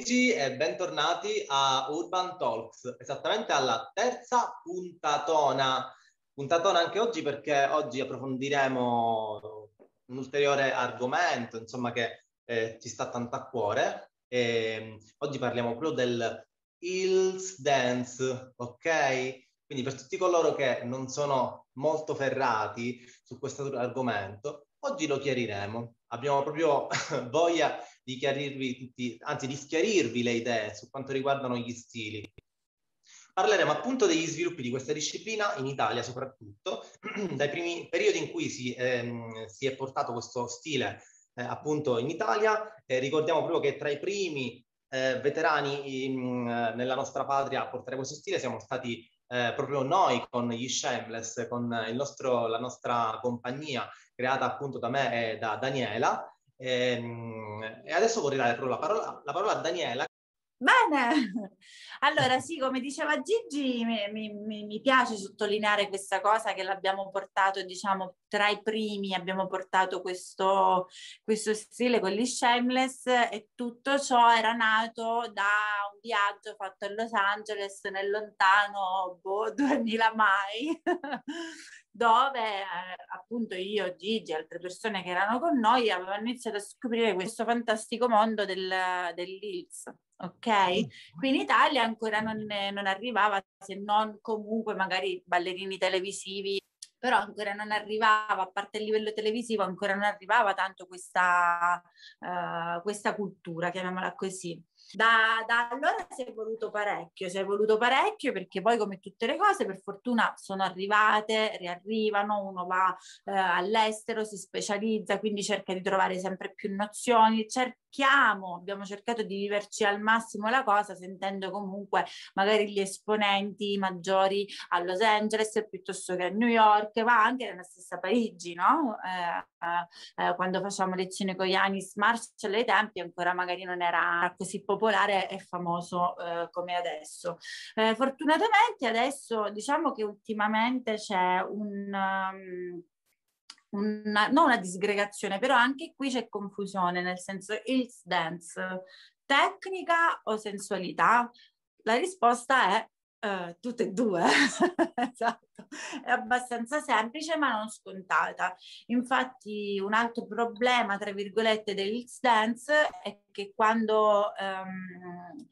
amici e bentornati a Urban Talks, esattamente alla terza puntatona. Puntatona anche oggi perché oggi approfondiremo un ulteriore argomento, insomma, che eh, ci sta tanto a cuore. E, oggi parliamo proprio del Hills Dance, ok? Quindi per tutti coloro che non sono molto ferrati su questo argomento, oggi lo chiariremo. Abbiamo proprio voglia di chiarirvi tutti, anzi di schiarirvi le idee su quanto riguardano gli stili. Parleremo appunto degli sviluppi di questa disciplina in Italia soprattutto, dai primi periodi in cui si, ehm, si è portato questo stile eh, appunto in Italia. Eh, ricordiamo proprio che tra i primi eh, veterani in, nella nostra patria a portare questo stile siamo stati eh, proprio noi con gli Shameless, con nostro, la nostra compagnia creata appunto da me e da Daniela. E, ehm, e adesso vorrei dare la parola, la parola a Daniela. Bene, allora sì, come diceva Gigi, mi, mi, mi, piace sottolineare questa cosa che l'abbiamo portato, diciamo, tra i primi, abbiamo portato questo, questo stile con gli Shameless e tutto ciò era nato da un viaggio fatto a Los Angeles nel lontano boh, 2000 mai, dove eh, appunto io, Gigi e altre persone che erano con noi avevano iniziato a scoprire questo fantastico mondo del, dell'Hills ok? Qui in Italia ancora non, non arrivava, se non comunque magari ballerini televisivi però ancora non arrivava, a parte il livello televisivo, ancora non arrivava tanto questa, uh, questa cultura, chiamiamola così. Da, da, allora si è evoluto parecchio, si è evoluto parecchio perché poi come tutte le cose per fortuna sono arrivate, riarrivano, uno va eh, all'estero, si specializza, quindi cerca di trovare sempre più nozioni, cerchiamo, abbiamo cercato di viverci al massimo la cosa sentendo comunque magari gli esponenti maggiori a Los Angeles piuttosto che a New York, ma anche nella stessa Parigi, no? Eh, eh, quando facciamo lezioni con Yanis Marshall ai tempi ancora magari non era così popolare popolare e famoso eh, come adesso. Eh, fortunatamente adesso diciamo che ultimamente c'è un... Um, una, non una disgregazione, però anche qui c'è confusione, nel senso il dance, tecnica o sensualità? La risposta è Uh, tutte e due, esatto, è abbastanza semplice ma non scontata. Infatti un altro problema, tra virgolette, dell'X Dance è che quando um,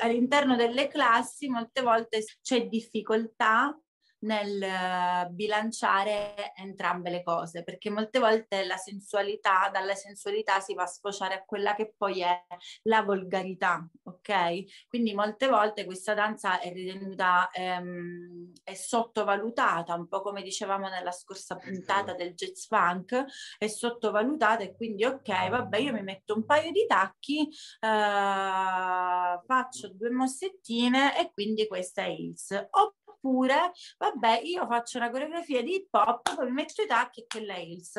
all'interno delle classi molte volte c'è difficoltà nel eh, bilanciare entrambe le cose, perché molte volte la sensualità, dalla sensualità si va a sfociare a quella che poi è la volgarità, ok? Quindi molte volte questa danza è ritenuta, ehm, è sottovalutata, un po' come dicevamo nella scorsa puntata del jazz funk, è sottovalutata e quindi ok, vabbè, io mi metto un paio di tacchi, eh, faccio due mossettine e quindi questa è Hills. Oppure, vabbè, io faccio una coreografia di hip hop, poi mi metto i tacchi e quella è Hills.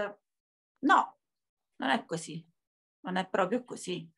No, non è così, non è proprio così.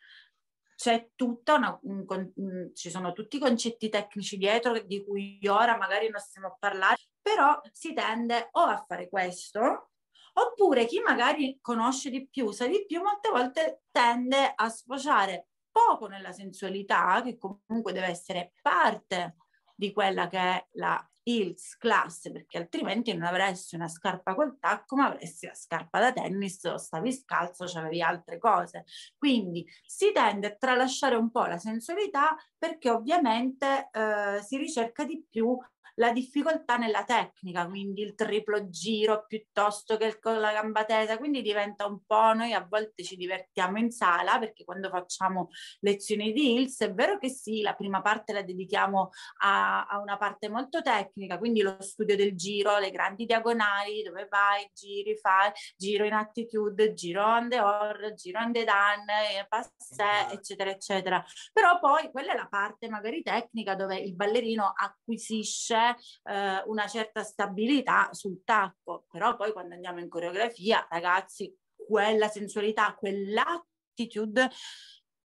C'è tutta una, un, un, ci sono tutti i concetti tecnici dietro di cui ora magari non stiamo a parlare, però si tende o a fare questo, oppure chi magari conosce di più, sa di più, molte volte tende a sfociare poco nella sensualità, che comunque deve essere parte di quella che è la Hills class, perché altrimenti non avresti una scarpa col tacco, ma avresti la scarpa da tennis o stavi scalzo, avevi altre cose. Quindi si tende a tralasciare un po' la sensualità perché ovviamente eh, si ricerca di più la difficoltà nella tecnica, quindi il triplo giro piuttosto che con la gamba tesa, quindi diventa un po' noi a volte ci divertiamo in sala perché quando facciamo lezioni di Hills è vero che sì, la prima parte la dedichiamo a, a una parte molto tecnica, quindi lo studio del giro, le grandi diagonali, dove vai, giri, fai, giro in attitude, giro on the or, giro on the done, passé, esatto. eccetera, eccetera. Però poi quella è la parte magari tecnica dove il ballerino acquisisce eh, una certa stabilità sul tacco, però poi quando andiamo in coreografia, ragazzi, quella sensualità, quell'attitude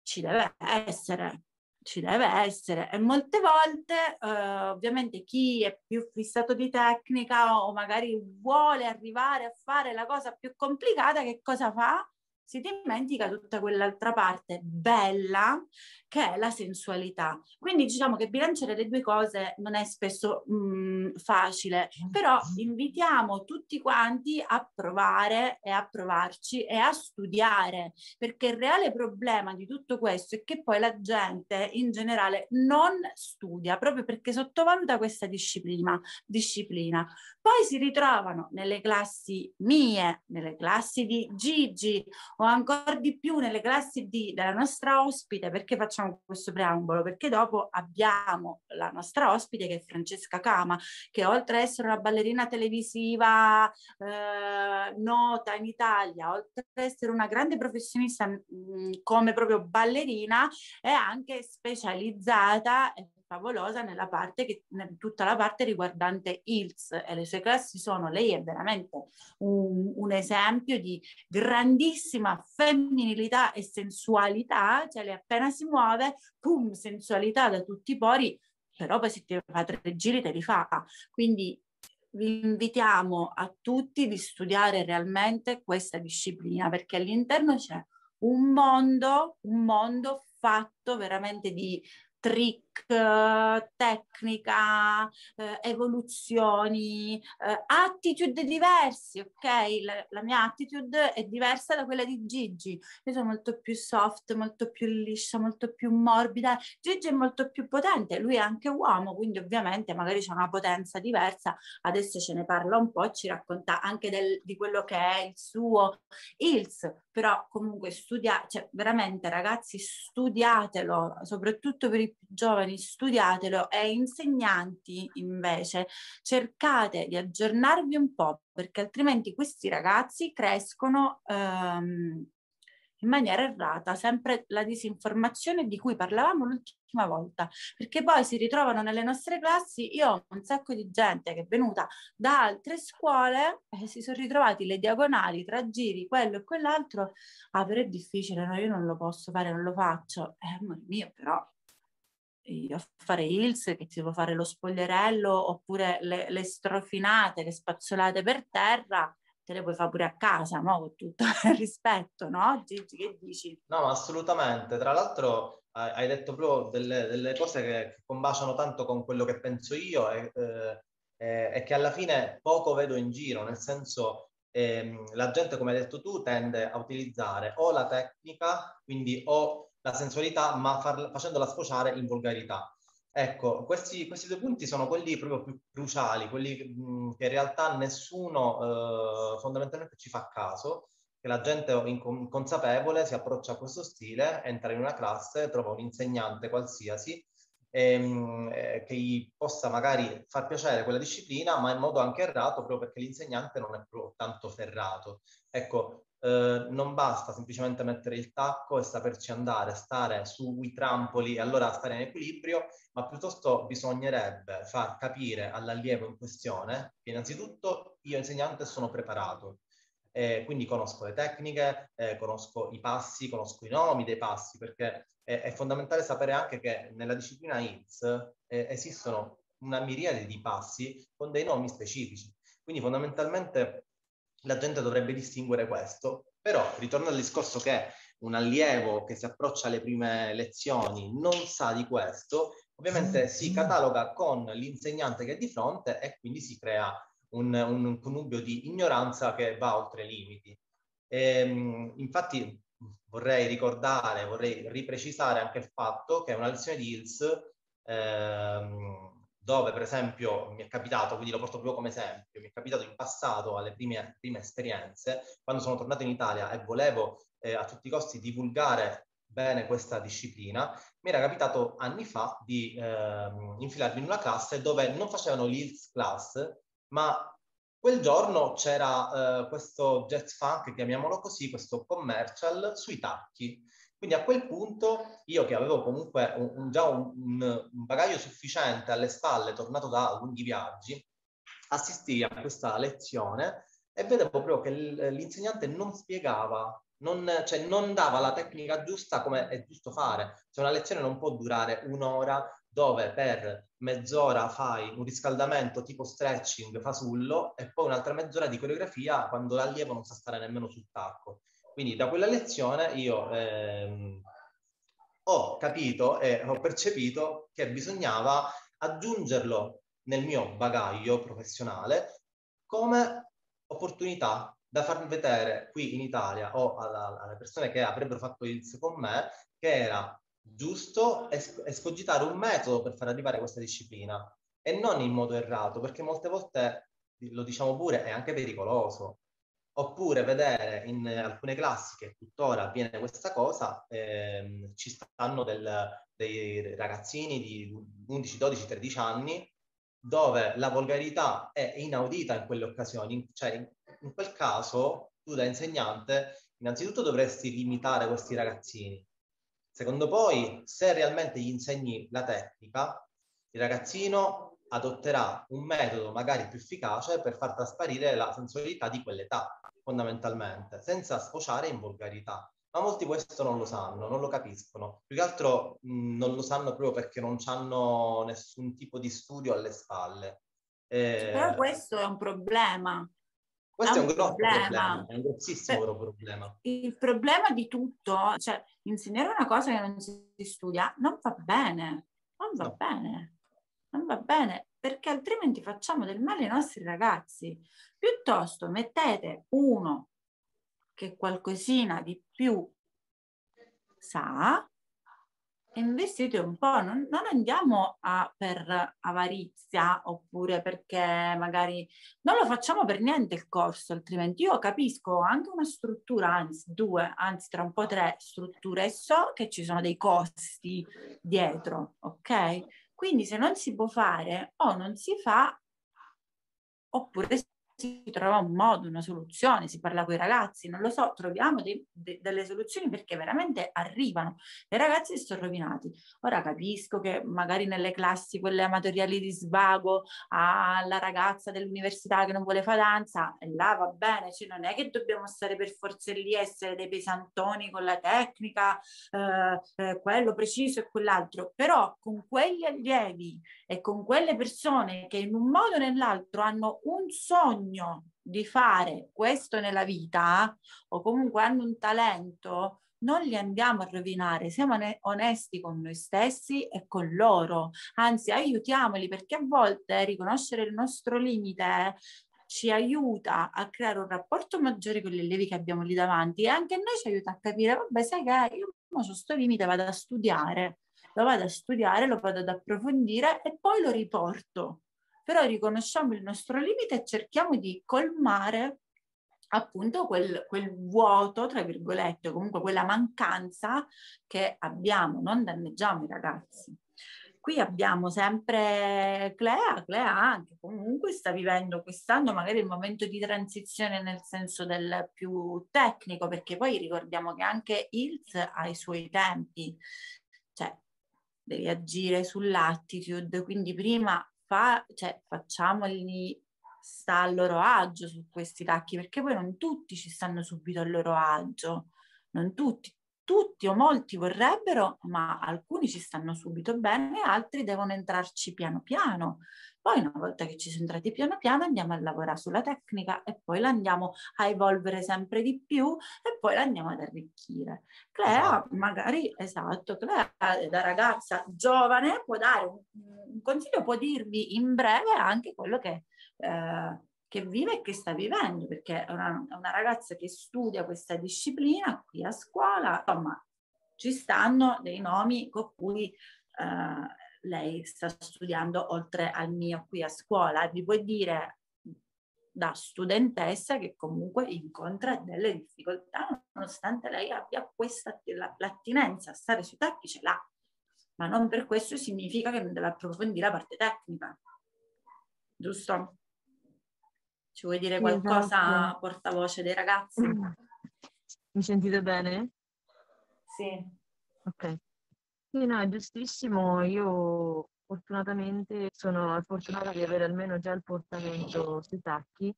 ci deve essere ci deve essere e molte volte eh, ovviamente chi è più fissato di tecnica o magari vuole arrivare a fare la cosa più complicata che cosa fa? si dimentica tutta quell'altra parte bella che è la sensualità. Quindi diciamo che bilanciare le due cose non è spesso mh, mm, facile, però invitiamo tutti quanti a provare e a provarci e a studiare, perché il reale problema di tutto questo è che poi la gente in generale non studia proprio perché sottovaluta questa disciplina. disciplina. Poi si ritrovano nelle classi mie, nelle classi di Gigi o ancora di più nelle classi di, della nostra ospite, perché facciamo questo preambolo? Perché dopo abbiamo la nostra ospite che è Francesca Cama, che oltre ad essere una ballerina televisiva eh, nota in Italia, oltre ad essere una grande professionista mh, mm, come proprio ballerina, è anche specializzata favolosa nella parte che, tutta la parte riguardante ILS e le sue classi sono, lei è veramente un, un esempio di grandissima femminilità e sensualità, cioè lei appena si muove, pum, sensualità da tutti i pori, però poi se ti fa tre giri te li fa. Quindi vi invitiamo a tutti di studiare realmente questa disciplina perché all'interno c'è un mondo, un mondo fatto veramente di trick, tecnica, eh, evoluzioni, eh, attitude diversi, ok? La, la, mia attitude è diversa da quella di Gigi. Io sono molto più soft, molto più liscia, molto più morbida. Gigi è molto più potente, lui è anche uomo, quindi ovviamente magari c'è una potenza diversa. Adesso ce ne parla un po', ci racconta anche del, di quello che è il suo ILS, però comunque studia, cioè veramente ragazzi studiatelo, soprattutto per i più giovani, studiatelo e insegnanti invece. Cercate di aggiornarvi un po' perché altrimenti questi ragazzi crescono ehm, in maniera errata, sempre la disinformazione di cui parlavamo l'ultima volta, perché poi si ritrovano nelle nostre classi, io ho un sacco di gente che è venuta da altre scuole e si sono ritrovati le diagonali tra giri, quello e quell'altro, ah però è difficile, no, io non lo posso fare, non lo faccio, eh, amore mio, però io fare Hills, che ti devo fare lo spogliarello, oppure le, le strofinate, le spazzolate per terra, te le puoi fare pure a casa, no? Con tutto il rispetto, no? Gigi, che dici? No, assolutamente. Tra l'altro hai detto proprio delle, delle cose che, che, combaciano tanto con quello che penso io e, eh, e, che alla fine poco vedo in giro, nel senso ehm, la gente, come hai detto tu, tende a utilizzare o la tecnica, quindi o la sensualità, ma farla, facendola sfociare in volgarità. Ecco, questi, questi, due punti sono quelli proprio più cruciali, quelli mh, che in realtà nessuno eh, fondamentalmente ci fa caso, che la gente inconsapevole si approccia a questo stile, entra in una classe, trova un insegnante qualsiasi ehm, eh, che gli possa magari far piacere quella disciplina, ma in modo anche errato, proprio perché l'insegnante non è proprio tanto ferrato. Ecco, eh, non basta semplicemente mettere il tacco e saperci andare, stare sui trampoli e allora stare in equilibrio, ma piuttosto bisognerebbe far capire all'allievo in questione che innanzitutto io insegnante sono preparato, eh, quindi conosco le tecniche, eh, conosco i passi, conosco i nomi dei passi, perché è, è fondamentale sapere anche che nella disciplina INS eh, esistono una miriade di passi con dei nomi specifici. Quindi fondamentalmente la gente dovrebbe distinguere questo. Però, ritorno al discorso che un allievo che si approccia alle prime lezioni non sa di questo, ovviamente si cataloga con l'insegnante che è di fronte e quindi si crea un, un connubio di ignoranza che va oltre i limiti. E, ehm, infatti vorrei ricordare, vorrei riprecisare anche il fatto che una lezione di ILS ehm, dove per esempio mi è capitato, quindi lo porto proprio come esempio, mi è capitato in passato alle prime, prime esperienze, quando sono tornato in Italia e volevo eh, a tutti i costi divulgare bene questa disciplina, mi era capitato anni fa di eh, infilarmi in una classe dove non facevano l'ILS class, ma quel giorno c'era eh, questo jazz funk, chiamiamolo così, questo commercial sui tacchi. Quindi a quel punto io che avevo comunque un, un, già un, un, bagaglio sufficiente alle spalle, tornato da lunghi viaggi, assistii a questa lezione e vedevo proprio che l'insegnante non spiegava, non, cioè non dava la tecnica giusta come è giusto fare. Cioè una lezione non può durare un'ora dove per mezz'ora fai un riscaldamento tipo stretching fasullo e poi un'altra mezz'ora di coreografia quando l'allievo non sa stare nemmeno sul tacco. Quindi da quella lezione io ehm, ho capito e ho percepito che bisognava aggiungerlo nel mio bagaglio professionale come opportunità da far vedere qui in Italia o alle persone che avrebbero fatto il con me che era giusto es- escogitare un metodo per far arrivare questa disciplina e non in modo errato, perché molte volte, lo diciamo pure, è anche pericoloso. Oppure vedere in alcune classi che tuttora avviene questa cosa, ehm, ci stanno del, dei ragazzini di 11, 12, 13 anni dove la volgarità è inaudita in quelle occasioni. Cioè, in, quel caso, tu da insegnante, innanzitutto dovresti limitare questi ragazzini. Secondo poi, se realmente gli insegni la tecnica, il ragazzino adotterà un metodo magari più efficace per far trasparire la sensualità di quell'età, fondamentalmente, senza sfociare in volgarità. Ma molti questo non lo sanno, non lo capiscono. Più che altro mh, non lo sanno proprio perché non hanno nessun tipo di studio alle spalle. Eh, Però questo è un problema. Questo è un, è un grosso problema. problema. è un grossissimo Beh, problema. Il problema di tutto, cioè insegnare una cosa che non si studia non va bene, non va no. bene non va bene perché altrimenti facciamo del male ai nostri ragazzi. Piuttosto mettete uno che qualcosina di più sa e investite un po', non, non andiamo a, per avarizia oppure perché magari non lo facciamo per niente il corso, altrimenti io capisco anche una struttura, anzi due, anzi tra un po' tre strutture e so che ci sono dei costi dietro, ok? Quindi se non si può fare o non si fa, oppure si trova un modo, una soluzione, si parla con i ragazzi, non lo so, troviamo dei, de, delle soluzioni perché veramente arrivano. I ragazzi sono rovinati. Ora capisco che magari nelle classi, quelle amatoriali di svago, alla ragazza dell'università che non vuole fare danza, e là va bene, cioè non è che dobbiamo stare per forza lì essere dei pesantoni con la tecnica, eh, eh, quello preciso e quell'altro, però con quegli allievi e con quelle persone che in un modo o nell'altro hanno un sogno, bisogno di fare questo nella vita o comunque hanno un talento, non li andiamo a rovinare, siamo onesti con noi stessi e con loro, anzi aiutiamoli perché a volte riconoscere il nostro limite ci aiuta a creare un rapporto maggiore con gli allievi che abbiamo lì davanti e anche noi ci aiuta a capire, vabbè sai che io ho questo limite vado a studiare, lo vado a studiare, lo vado ad approfondire e poi lo riporto però riconosciamo il nostro limite e cerchiamo di colmare appunto quel, quel, vuoto, tra virgolette, comunque quella mancanza che abbiamo, non danneggiamo i ragazzi. Qui abbiamo sempre Clea, Clea anche comunque sta vivendo quest'anno magari il momento di transizione nel senso del più tecnico, perché poi ricordiamo che anche ILS ha i suoi tempi, cioè devi agire sull'attitude, quindi prima fa, cioè, facciamoli sta a loro agio su questi tacchi, perché poi non tutti ci stanno subito a loro agio, non tutti, tutti o molti vorrebbero, ma alcuni ci stanno subito bene, altri devono entrarci piano piano. Poi una volta che ci sono entrati piano piano andiamo a lavorare sulla tecnica e poi la andiamo a evolvere sempre di più e poi la andiamo ad arricchire. Clea esatto. magari, esatto, Clea da ragazza giovane può dare un, un consiglio, può dirvi in breve anche quello che... Eh, che vive e che sta vivendo, perché è una, una, ragazza che studia questa disciplina qui a scuola, insomma, ci stanno dei nomi con cui eh, lei sta studiando oltre al mio qui a scuola. Vi può dire da studentessa che comunque incontra delle difficoltà nonostante lei abbia questa l'attinenza a stare sui tacchi ce l'ha ma non per questo significa che non deve approfondire la parte tecnica giusto? ci vuoi dire qualcosa esatto. portavoce dei ragazzi? mi sentite bene? sì ok sì, no, giustissimo. Io fortunatamente sono fortunata di avere almeno già il portamento sui tacchi,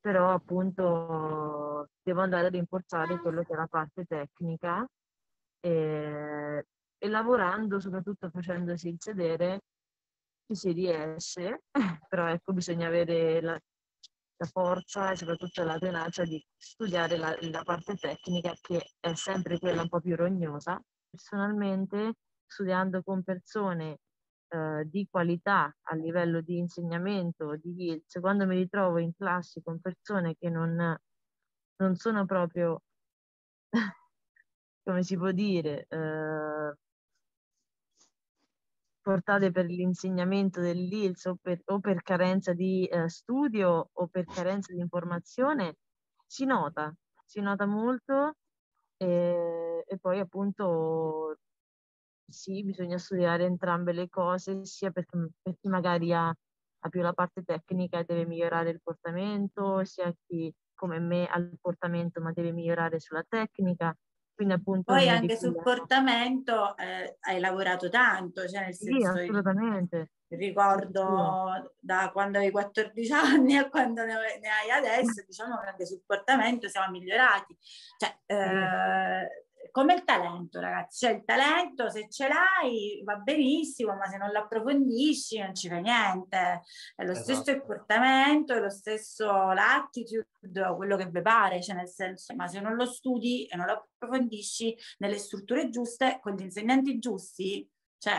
però appunto devo andare ad importare quello che è la parte tecnica e, e lavorando, soprattutto facendosi il sedere, ci si riesce, però ecco bisogna avere la, la forza e soprattutto la tenacia di studiare la, la parte tecnica che è sempre quella un po' più rognosa. Personalmente, studiando con persone eh, di qualità a livello di insegnamento, di IELTS, quando mi ritrovo in classi con persone che non, non sono proprio, come si può dire, eh, portate per l'insegnamento dell'ILS o per, o per carenza di eh, studio o per carenza di informazione, si nota, si nota molto e, e poi appunto sì, bisogna studiare entrambe le cose, sia per, per chi magari ha, ha, più la parte tecnica e deve migliorare il portamento, sia chi come me ha il portamento ma deve migliorare sulla tecnica. Quindi appunto Poi anche sul portamento eh, hai lavorato tanto, cioè nel senso... Sì, assolutamente. Ricordo da quando hai 14 anni a quando ne, hai adesso, diciamo che anche sul portamento siamo migliorati. Cioè, eh, come il talento, ragazzi. Cioè, il talento, se ce l'hai, va benissimo, ma se non l'approfondisci non ci fai niente. È lo esatto. stesso il portamento, è lo stesso l'attitude, quello che vi pare, cioè nel senso, ma se non lo studi e non lo approfondisci nelle strutture giuste, con gli insegnanti giusti, cioè,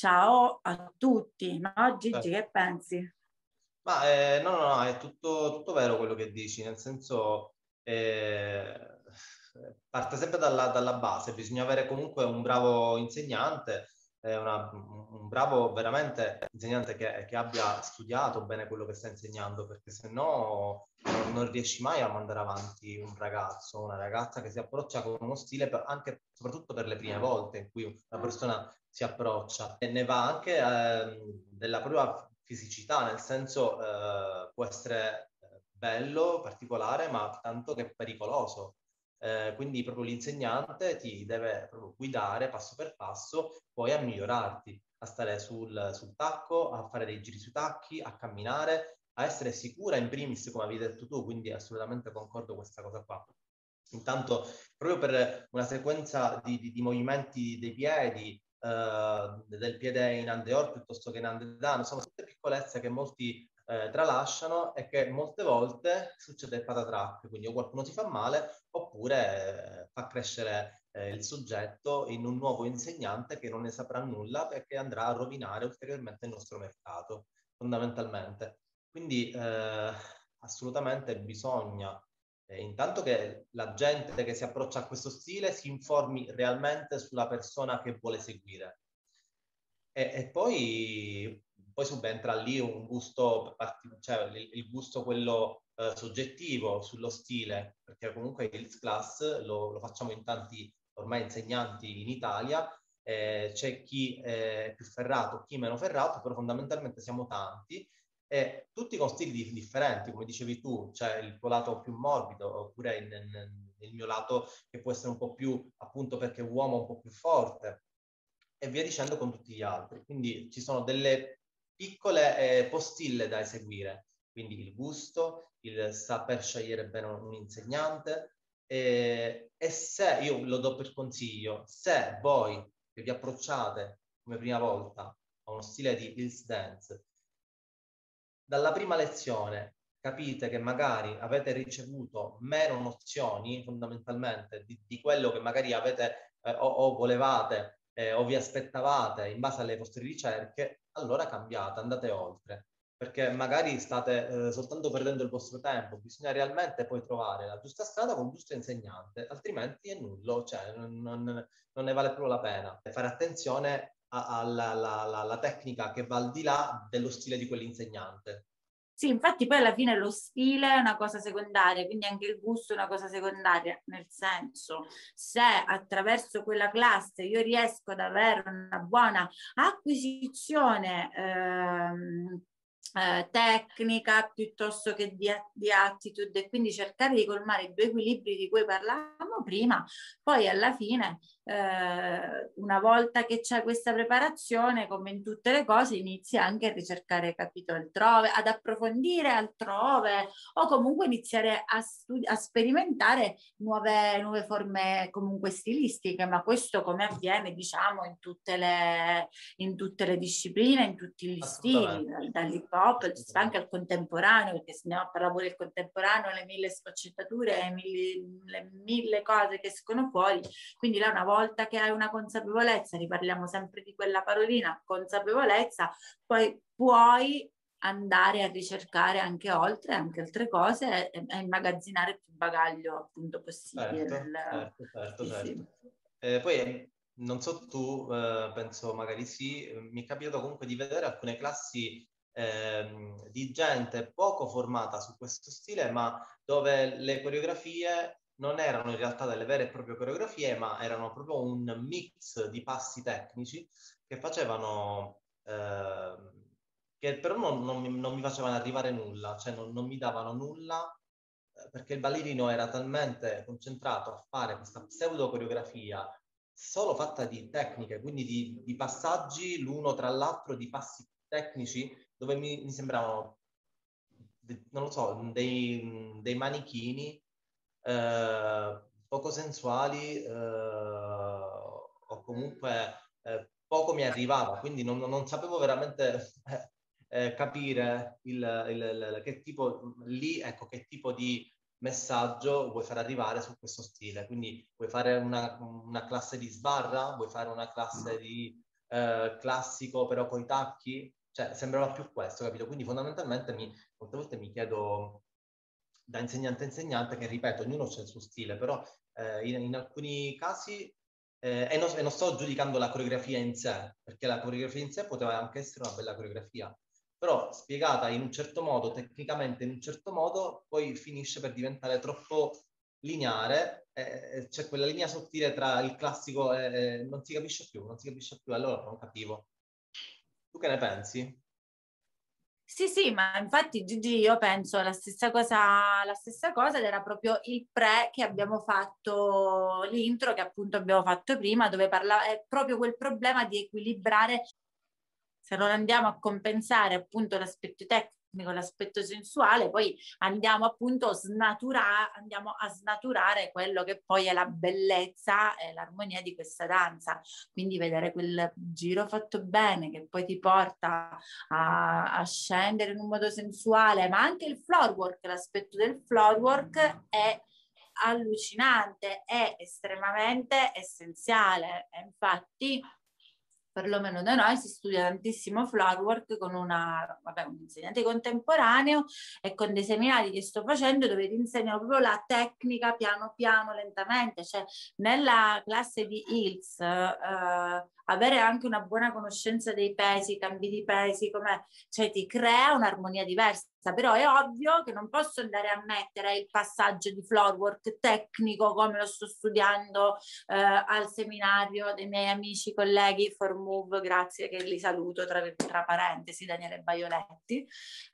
ciao a tutti. No, Gigi, che pensi? Ma eh, no, no, no, è tutto, tutto, vero quello che dici, nel senso... Eh parte sempre dalla, dalla, base, bisogna avere comunque un bravo insegnante, eh, una, un bravo veramente insegnante che, che, abbia studiato bene quello che sta insegnando, perché se no non, riesci mai a mandare avanti un ragazzo, una ragazza che si approccia con uno stile, per, anche soprattutto per le prime volte in cui una persona si approccia. E ne va anche eh, della propria fisicità, nel senso eh, può essere eh, bello, particolare, ma tanto che pericoloso eh, quindi proprio l'insegnante ti deve proprio guidare passo per passo poi a migliorarti, a stare sul, sul tacco, a fare dei giri sui tacchi, a camminare, a essere sicura in primis, come avevi detto tu, quindi assolutamente concordo con questa cosa qua. Intanto, proprio per una sequenza di, di, di movimenti dei piedi, eh, del piede in andeor piuttosto che in andedano, sono tutte piccolezze che molti eh, tralasciano e che molte volte succede il patatrack, quindi o qualcuno si fa male oppure eh, fa crescere eh, il soggetto in un nuovo insegnante che non ne saprà nulla perché andrà a rovinare ulteriormente il nostro mercato, fondamentalmente. Quindi eh, assolutamente bisogna eh, intanto che la gente che si approccia a questo stile si informi realmente sulla persona che vuole seguire. E, e poi poi subentra lì un gusto, cioè il, gusto quello eh, soggettivo sullo stile, perché comunque il class lo, lo facciamo in tanti ormai insegnanti in Italia, eh, c'è chi è più ferrato, chi meno ferrato, però fondamentalmente siamo tanti e tutti con stili differenti, come dicevi tu, c'è il tuo lato più morbido oppure il, il mio lato che può essere un po' più, appunto perché uomo un po' più forte e via dicendo con tutti gli altri. Quindi ci sono delle piccole eh, postille da eseguire, quindi il gusto, il saper scegliere bene un insegnante. E, e se, io lo do per consiglio, se voi che vi approcciate come prima volta a uno stile di Hills Dance, dalla prima lezione capite che magari avete ricevuto meno nozioni fondamentalmente di, di quello che magari avete eh, o, o volevate eh, o vi aspettavate in base alle vostre ricerche, allora cambiate, andate oltre, perché magari state eh, soltanto perdendo il vostro tempo, bisogna realmente poi trovare la giusta strada con il giusto insegnante, altrimenti è nullo, cioè non, non, non ne vale proprio la pena. Fare attenzione alla, tecnica che va al di là dello stile di quell'insegnante. Sì, infatti poi alla fine lo stile è una cosa secondaria, quindi anche il gusto è una cosa secondaria, nel senso se attraverso quella classe io riesco ad avere una buona acquisizione ehm, eh, tecnica piuttosto che di, di, attitude e quindi cercare di colmare i due equilibri di cui parlavamo prima, poi alla fine eh, una volta che c'è questa preparazione, come in tutte le cose, inizi anche a ricercare capito altrove, ad approfondire altrove o comunque iniziare a, studi- a sperimentare nuove, nuove forme comunque stilistiche, ma questo come avviene diciamo in tutte le, in tutte le discipline, in tutti gli stili, dall'hip hop anche al contemporaneo, perché se ne parla pure il contemporaneo, le mille sfaccettature, le mille, le mille cose che escono fuori, quindi là una volta volta che hai una consapevolezza, riparliamo sempre di quella parolina, consapevolezza, poi puoi andare a ricercare anche oltre, anche altre cose e, e immagazzinare più bagaglio appunto possibile. Certo, del... certo, certo, sì, certo. Sì. Eh, poi non so tu, eh, penso magari sì, mi è capitato comunque di vedere alcune classi eh, di gente poco formata su questo stile, ma dove le coreografie non erano in realtà delle vere e proprie coreografie, ma erano proprio un mix di passi tecnici che facevano, eh, che però non, non, mi, non, mi, facevano arrivare nulla, cioè non, non mi davano nulla eh, perché il ballerino era talmente concentrato a fare questa pseudo coreografia solo fatta di tecniche, quindi di, di passaggi l'uno tra l'altro, di passi tecnici dove mi, mi sembravano, non lo so, dei, dei manichini eh, poco sensuali eh, o comunque eh, poco mi arrivava, quindi non, non sapevo veramente eh, capire il, il, il, che tipo lì, ecco, che tipo di messaggio vuoi far arrivare su questo stile. Quindi vuoi fare una, una classe di sbarra, vuoi fare una classe di eh, classico però con i tacchi, cioè sembrava più questo, capito? Quindi fondamentalmente mi, molte volte mi chiedo da insegnante a insegnante, che ripeto, ognuno c'è il suo stile, però eh, in, in, alcuni casi, eh, e, non, e, non, sto giudicando la coreografia in sé, perché la coreografia in sé poteva anche essere una bella coreografia, però spiegata in un certo modo, tecnicamente in un certo modo, poi finisce per diventare troppo lineare, eh, c'è quella linea sottile tra il classico e non si capisce più, non si capisce più, allora non capivo. Tu che ne pensi? Sì, sì, ma infatti Gigi io penso la stessa cosa, la stessa cosa ed era proprio il pre che abbiamo fatto, l'intro che appunto abbiamo fatto prima, dove parlava è proprio quel problema di equilibrare, se non andiamo a compensare appunto l'aspetto tecnico con l'aspetto sensuale, poi andiamo appunto a snaturare, andiamo a snaturare quello che poi è la bellezza e l'armonia di questa danza. Quindi vedere quel giro fatto bene che poi ti porta a, a scendere in un modo sensuale, ma anche il floor work, l'aspetto del floor work è allucinante, è estremamente essenziale. E infatti perlomeno da noi si studia tantissimo flower work con una, vabbè, un insegnante contemporaneo e con dei seminari che sto facendo dove ti insegnano proprio la tecnica piano piano, lentamente, cioè nella classe di Hills eh, avere anche una buona conoscenza dei pesi, cambi di pesi, come, cioè ti crea un'armonia diversa. Però è ovvio che non posso andare a mettere il passaggio di floor work tecnico come lo sto studiando eh, al seminario dei miei amici, colleghi for Move, grazie che li saluto tra, tra parentesi, Daniele Baioletti.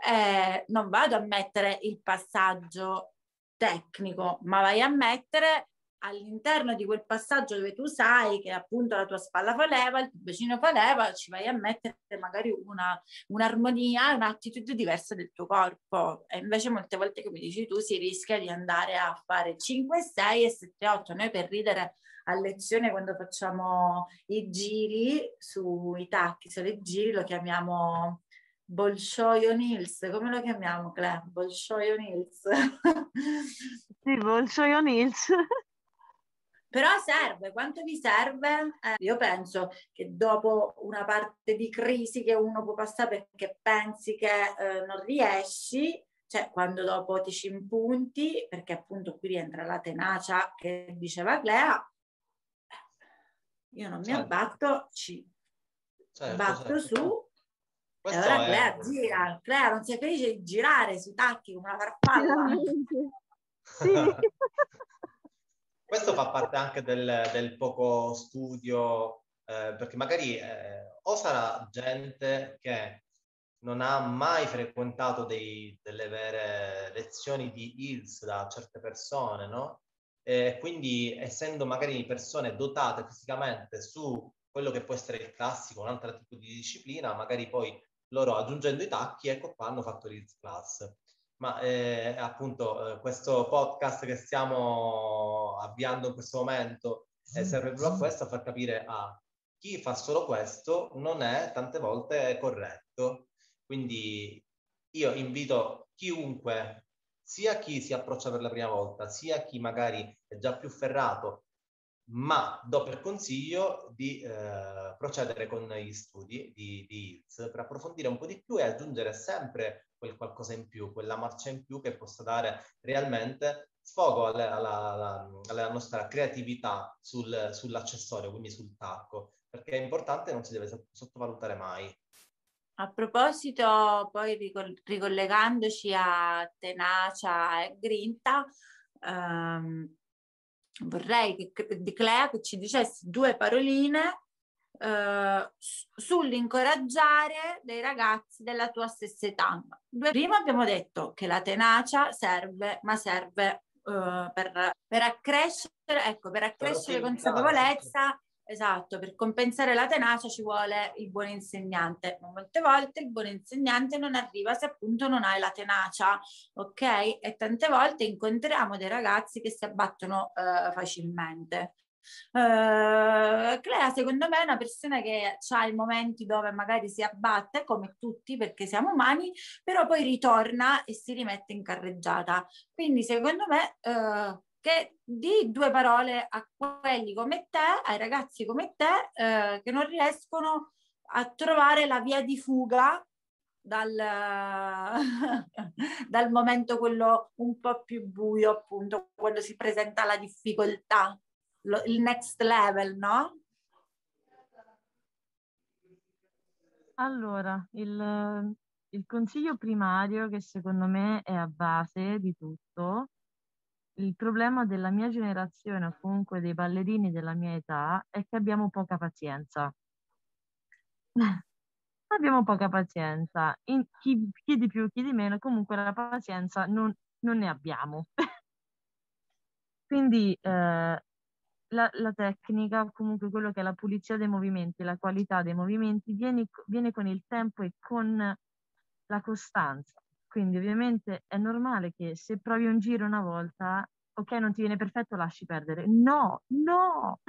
Eh, non vado a mettere il passaggio tecnico, ma vai a mettere all'interno di quel passaggio dove tu sai che appunto la tua spalla fa leva, il tuo bacino fa leva, ci vai a mettere magari una, un'armonia, un'attitudine diversa del tuo corpo. E invece molte volte, come dici tu, si rischia di andare a fare 5, 6 e 7, 8. Noi per ridere a lezione quando facciamo i giri sui tacchi, i giri lo chiamiamo Bolshoyo Nils, come lo chiamiamo Cle? Bolshoyo Nils. sì, Bolshoyo Nils. Però serve, quanto vi serve? Eh, io penso che dopo una parte di crisi che uno può passare perché pensi che eh, non riesci, cioè quando dopo ti ci impunti, perché appunto qui rientra la tenacia che diceva Clea, io non mi certo. abbatto, ci certo, batto certo. su Questo e allora è... Clea gira, Clea non sei felice di girare sui tacchi come una farfalla. Sì. Questo fa parte anche del, del poco studio, eh, perché magari eh, o sarà gente che non ha mai frequentato dei, delle vere lezioni di ILS da certe persone, no? eh, quindi essendo magari persone dotate fisicamente su quello che può essere il classico, un altro tipo di disciplina, magari poi loro aggiungendo i tacchi, ecco qua hanno fatto l'Ills Class. Ma eh, appunto eh, questo podcast che stiamo avviando in questo momento eh, serve proprio a questo, a far capire a chi fa solo questo non è tante volte corretto. Quindi io invito chiunque, sia chi si approccia per la prima volta, sia chi magari è già più ferrato, ma do per consiglio di eh, procedere con gli studi di, di ILS per approfondire un po' di più e aggiungere sempre quel qualcosa in più, quella marcia in più che possa dare realmente sfogo alla, alla, alla, nostra creatività sul, sull'accessorio, quindi sul tacco, perché è importante e non si deve sottovalutare mai. A proposito, poi ricollegandoci a tenacia e grinta, ehm, vorrei che di Clea che ci dicesse due paroline eh, sull'incoraggiare dei ragazzi della tua stessa età. Prima abbiamo detto che la tenacia serve, ma serve uh, per, per, accrescere, ecco, per accrescere consapevolezza Esatto, per compensare la tenacia ci vuole il buon insegnante, ma molte volte il buon insegnante non arriva se appunto non hai la tenacia, ok? E tante volte incontriamo dei ragazzi che si abbattono uh, facilmente. Uh, Clea secondo me è una persona che ha i momenti dove magari si abbatte come tutti perché siamo umani però poi ritorna e si rimette in carreggiata quindi secondo me uh, che di due parole a quelli come te, ai ragazzi come te, eh, che non riescono a trovare la via di fuga dal, dal momento quello un po' più buio, appunto, quando si presenta la difficoltà, lo, il next level, no? Allora, il, il consiglio primario che secondo me è a base di tutto il problema della mia generazione o comunque dei ballerini della mia età è che abbiamo poca pazienza. abbiamo poca pazienza. In, chi, chi, di più, chi di meno, comunque la pazienza non, non ne abbiamo. Quindi eh, la, la, tecnica, comunque quello che è la pulizia dei movimenti, la qualità dei movimenti, viene, viene con il tempo e con la costanza. Quindi ovviamente è normale che se provi un giro una volta, ok, non ti viene perfetto, lasci perdere. No, no,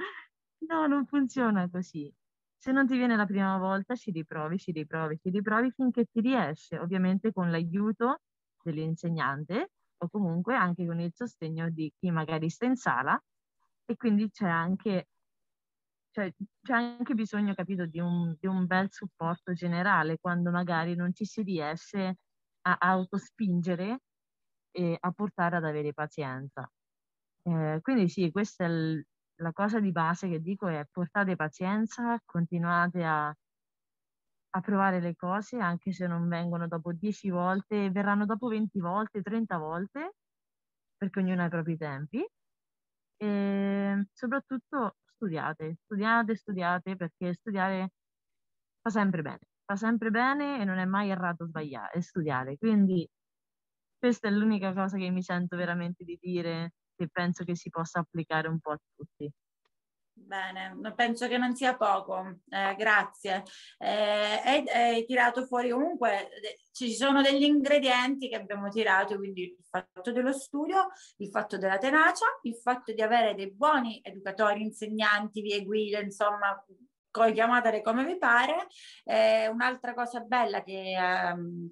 no, non funziona così. Se non ti viene la prima volta, ci riprovi, ci riprovi, ci riprovi finché ti riesce, ovviamente con l'aiuto dell'insegnante o comunque anche con il sostegno di chi magari sta in sala e quindi c'è anche, cioè, c'è anche bisogno, capito, di un, di un bel supporto generale quando magari non ci si riesce a autospingere e a portare ad avere pazienza. Eh, quindi sì, questa è l- la cosa di base che dico è portate pazienza, continuate a, a provare le cose anche se non vengono dopo 10 volte, verranno dopo 20 volte, 30 volte, perché ognuno ha i propri tempi. E soprattutto studiate, studiate, studiate, perché studiare fa sempre bene fa sempre bene e non è mai errato sbagliare, studiare. Quindi questa è l'unica cosa che mi sento veramente di dire che penso che si possa applicare un po' a tutti. Bene, penso che non sia poco, eh, grazie. Eh, hai, hai, tirato fuori comunque, ci sono degli ingredienti che abbiamo tirato, quindi il fatto dello studio, il fatto della tenacia, il fatto di avere dei buoni educatori, insegnanti, vie guida, insomma, chiamatele come vi pare. Eh, un'altra cosa bella che ehm,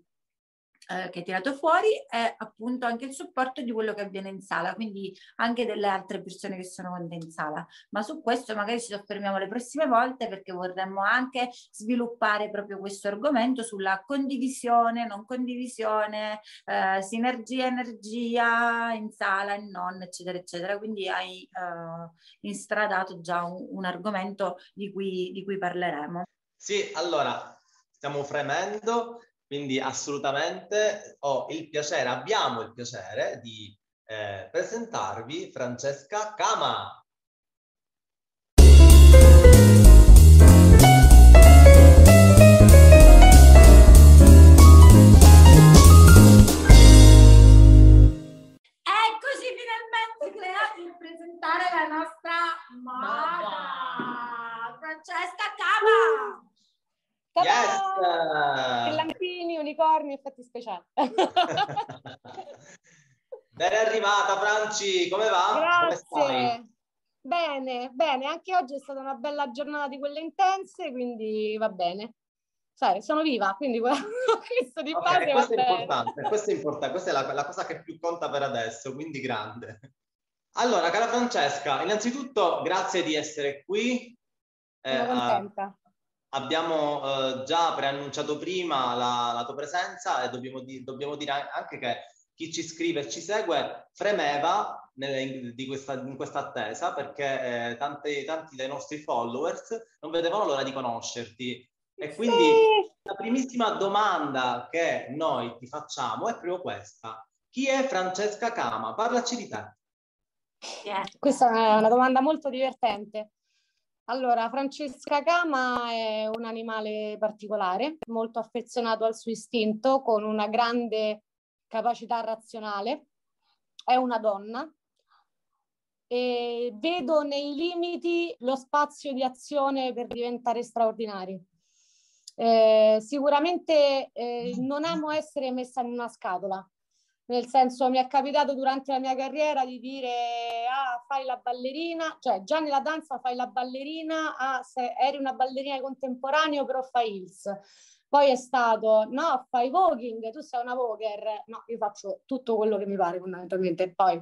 eh, che hai tirato fuori è appunto anche il supporto di quello che avviene in sala, quindi anche delle altre persone che sono con te in sala. Ma su questo magari ci soffermiamo le prossime volte perché vorremmo anche sviluppare proprio questo argomento sulla condivisione, non condivisione, eh, sinergia, energia in sala e non, eccetera, eccetera. Quindi hai eh, instradato già un, un argomento di cui, di cui parleremo. Sì, allora stiamo fremendo quindi assolutamente ho il piacere, abbiamo il piacere di eh, presentarvi Francesca Cama. Eccoci finalmente Clea per presentare la nostra moda, Francesca Cava. Clea Yes! Brillantini, unicorni, effetti speciali. Ben arrivata Franci, come va? Grazie. Come bene, bene, anche oggi è stata una bella giornata di quelle intense, quindi va bene. Sai, sono viva, quindi questo di okay, base questo è importante, questo è importante, questa è la, la cosa che più conta per adesso, quindi grande. Allora, cara Francesca, innanzitutto grazie di essere qui. Sono eh, contenta. Abbiamo uh, già preannunciato prima la, la, tua presenza e dobbiamo, di, dobbiamo dire anche che chi ci scrive e ci segue fremeva nelle, di questa, in questa attesa perché eh, tanti, tanti dei nostri followers non vedevano l'ora di conoscerti. E quindi sì. la primissima domanda che noi ti facciamo è proprio questa. Chi è Francesca Cama? Parlaci di te. Yeah. Questa è una domanda molto divertente. Allora, Francesca Cama è un animale particolare, molto affezionato al suo istinto, con una grande capacità razionale, è una donna. E vedo nei limiti lo spazio di azione per diventare straordinari. Eh, sicuramente eh, non amo essere messa in una scatola, nel senso mi è capitato durante la mia carriera di dire ah fai la ballerina, cioè già nella danza fai la ballerina, ah eri una ballerina contemporanea però fai Hills poi è stato, no, fai voguing, tu sei una voguer. No, io faccio tutto quello che mi pare fondamentalmente. E poi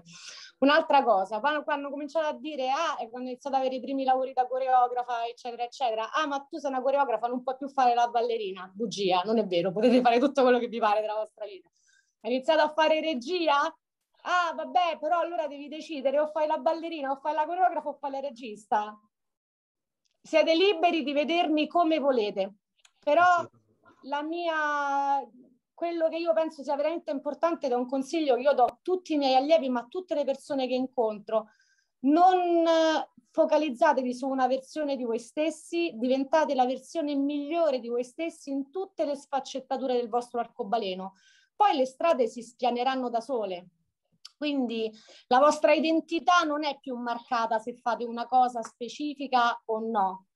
un'altra cosa, quando, quando ho cominciato a dire, ah, quando ho iniziato ad avere i primi lavori da coreografa, eccetera, eccetera, ah, ma tu sei una coreografa, non puoi più fare la ballerina. Bugia, non è vero, potete fare tutto quello che vi pare della vostra vita. Hai iniziato a fare regia? Ah, vabbè, però allora devi decidere o fai la ballerina, o fai la coreografa, o fai la regista. Siete liberi di vedermi come volete, però la mia, quello che io penso sia veramente importante ed è un consiglio che io do a tutti i miei allievi, ma a tutte le persone che incontro, non focalizzatevi su una versione di voi stessi, diventate la versione migliore di voi stessi in tutte le sfaccettature del vostro arcobaleno. Poi le strade si spianeranno da sole. Quindi la vostra identità non è più marcata se fate una cosa specifica o no.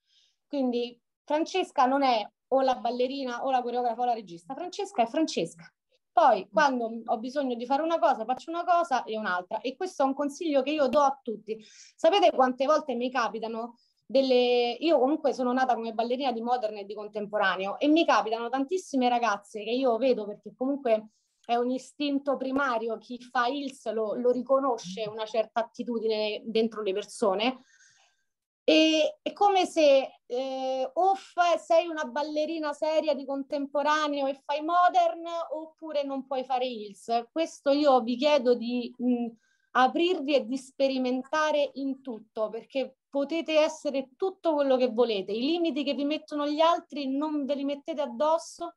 Quindi Francesca non è o la ballerina o la coreografa o la regista. Francesca è Francesca. Poi mm. quando ho bisogno di fare una cosa, faccio una cosa e un'altra. E questo è un consiglio che io do a tutti. Sapete quante volte mi capitano delle... Io comunque sono nata come ballerina di moderno e di contemporaneo e mi capitano tantissime ragazze che io vedo perché comunque è un istinto primario, chi fa ILS lo, lo riconosce una certa attitudine dentro le persone, e, è come se eh, o sei una ballerina seria di contemporaneo e fai modern oppure non puoi fare Hills. Questo io vi chiedo di mh, aprirvi e di sperimentare in tutto perché potete essere tutto quello che volete. I limiti che vi mettono gli altri non ve li mettete addosso.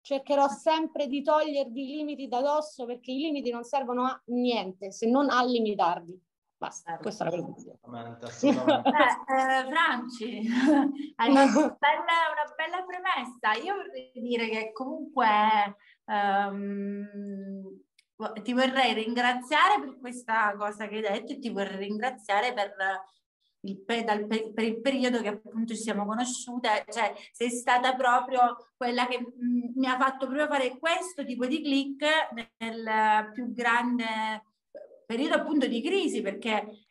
Cercherò sempre di togliervi i limiti da addosso perché i limiti non servono a niente se non a limitarvi. Basta, questa è la cosa. eh, eh, Franci, hai fatto una bella, una bella premessa. Io vorrei dire che comunque um, ti vorrei ringraziare per questa cosa che hai detto e ti vorrei ringraziare per il, dal, per il periodo che appunto ci siamo conosciute, cioè sei stata proprio quella che mh, mi ha fatto proprio fare questo tipo di click nel più grande periodo appunto di crisi perché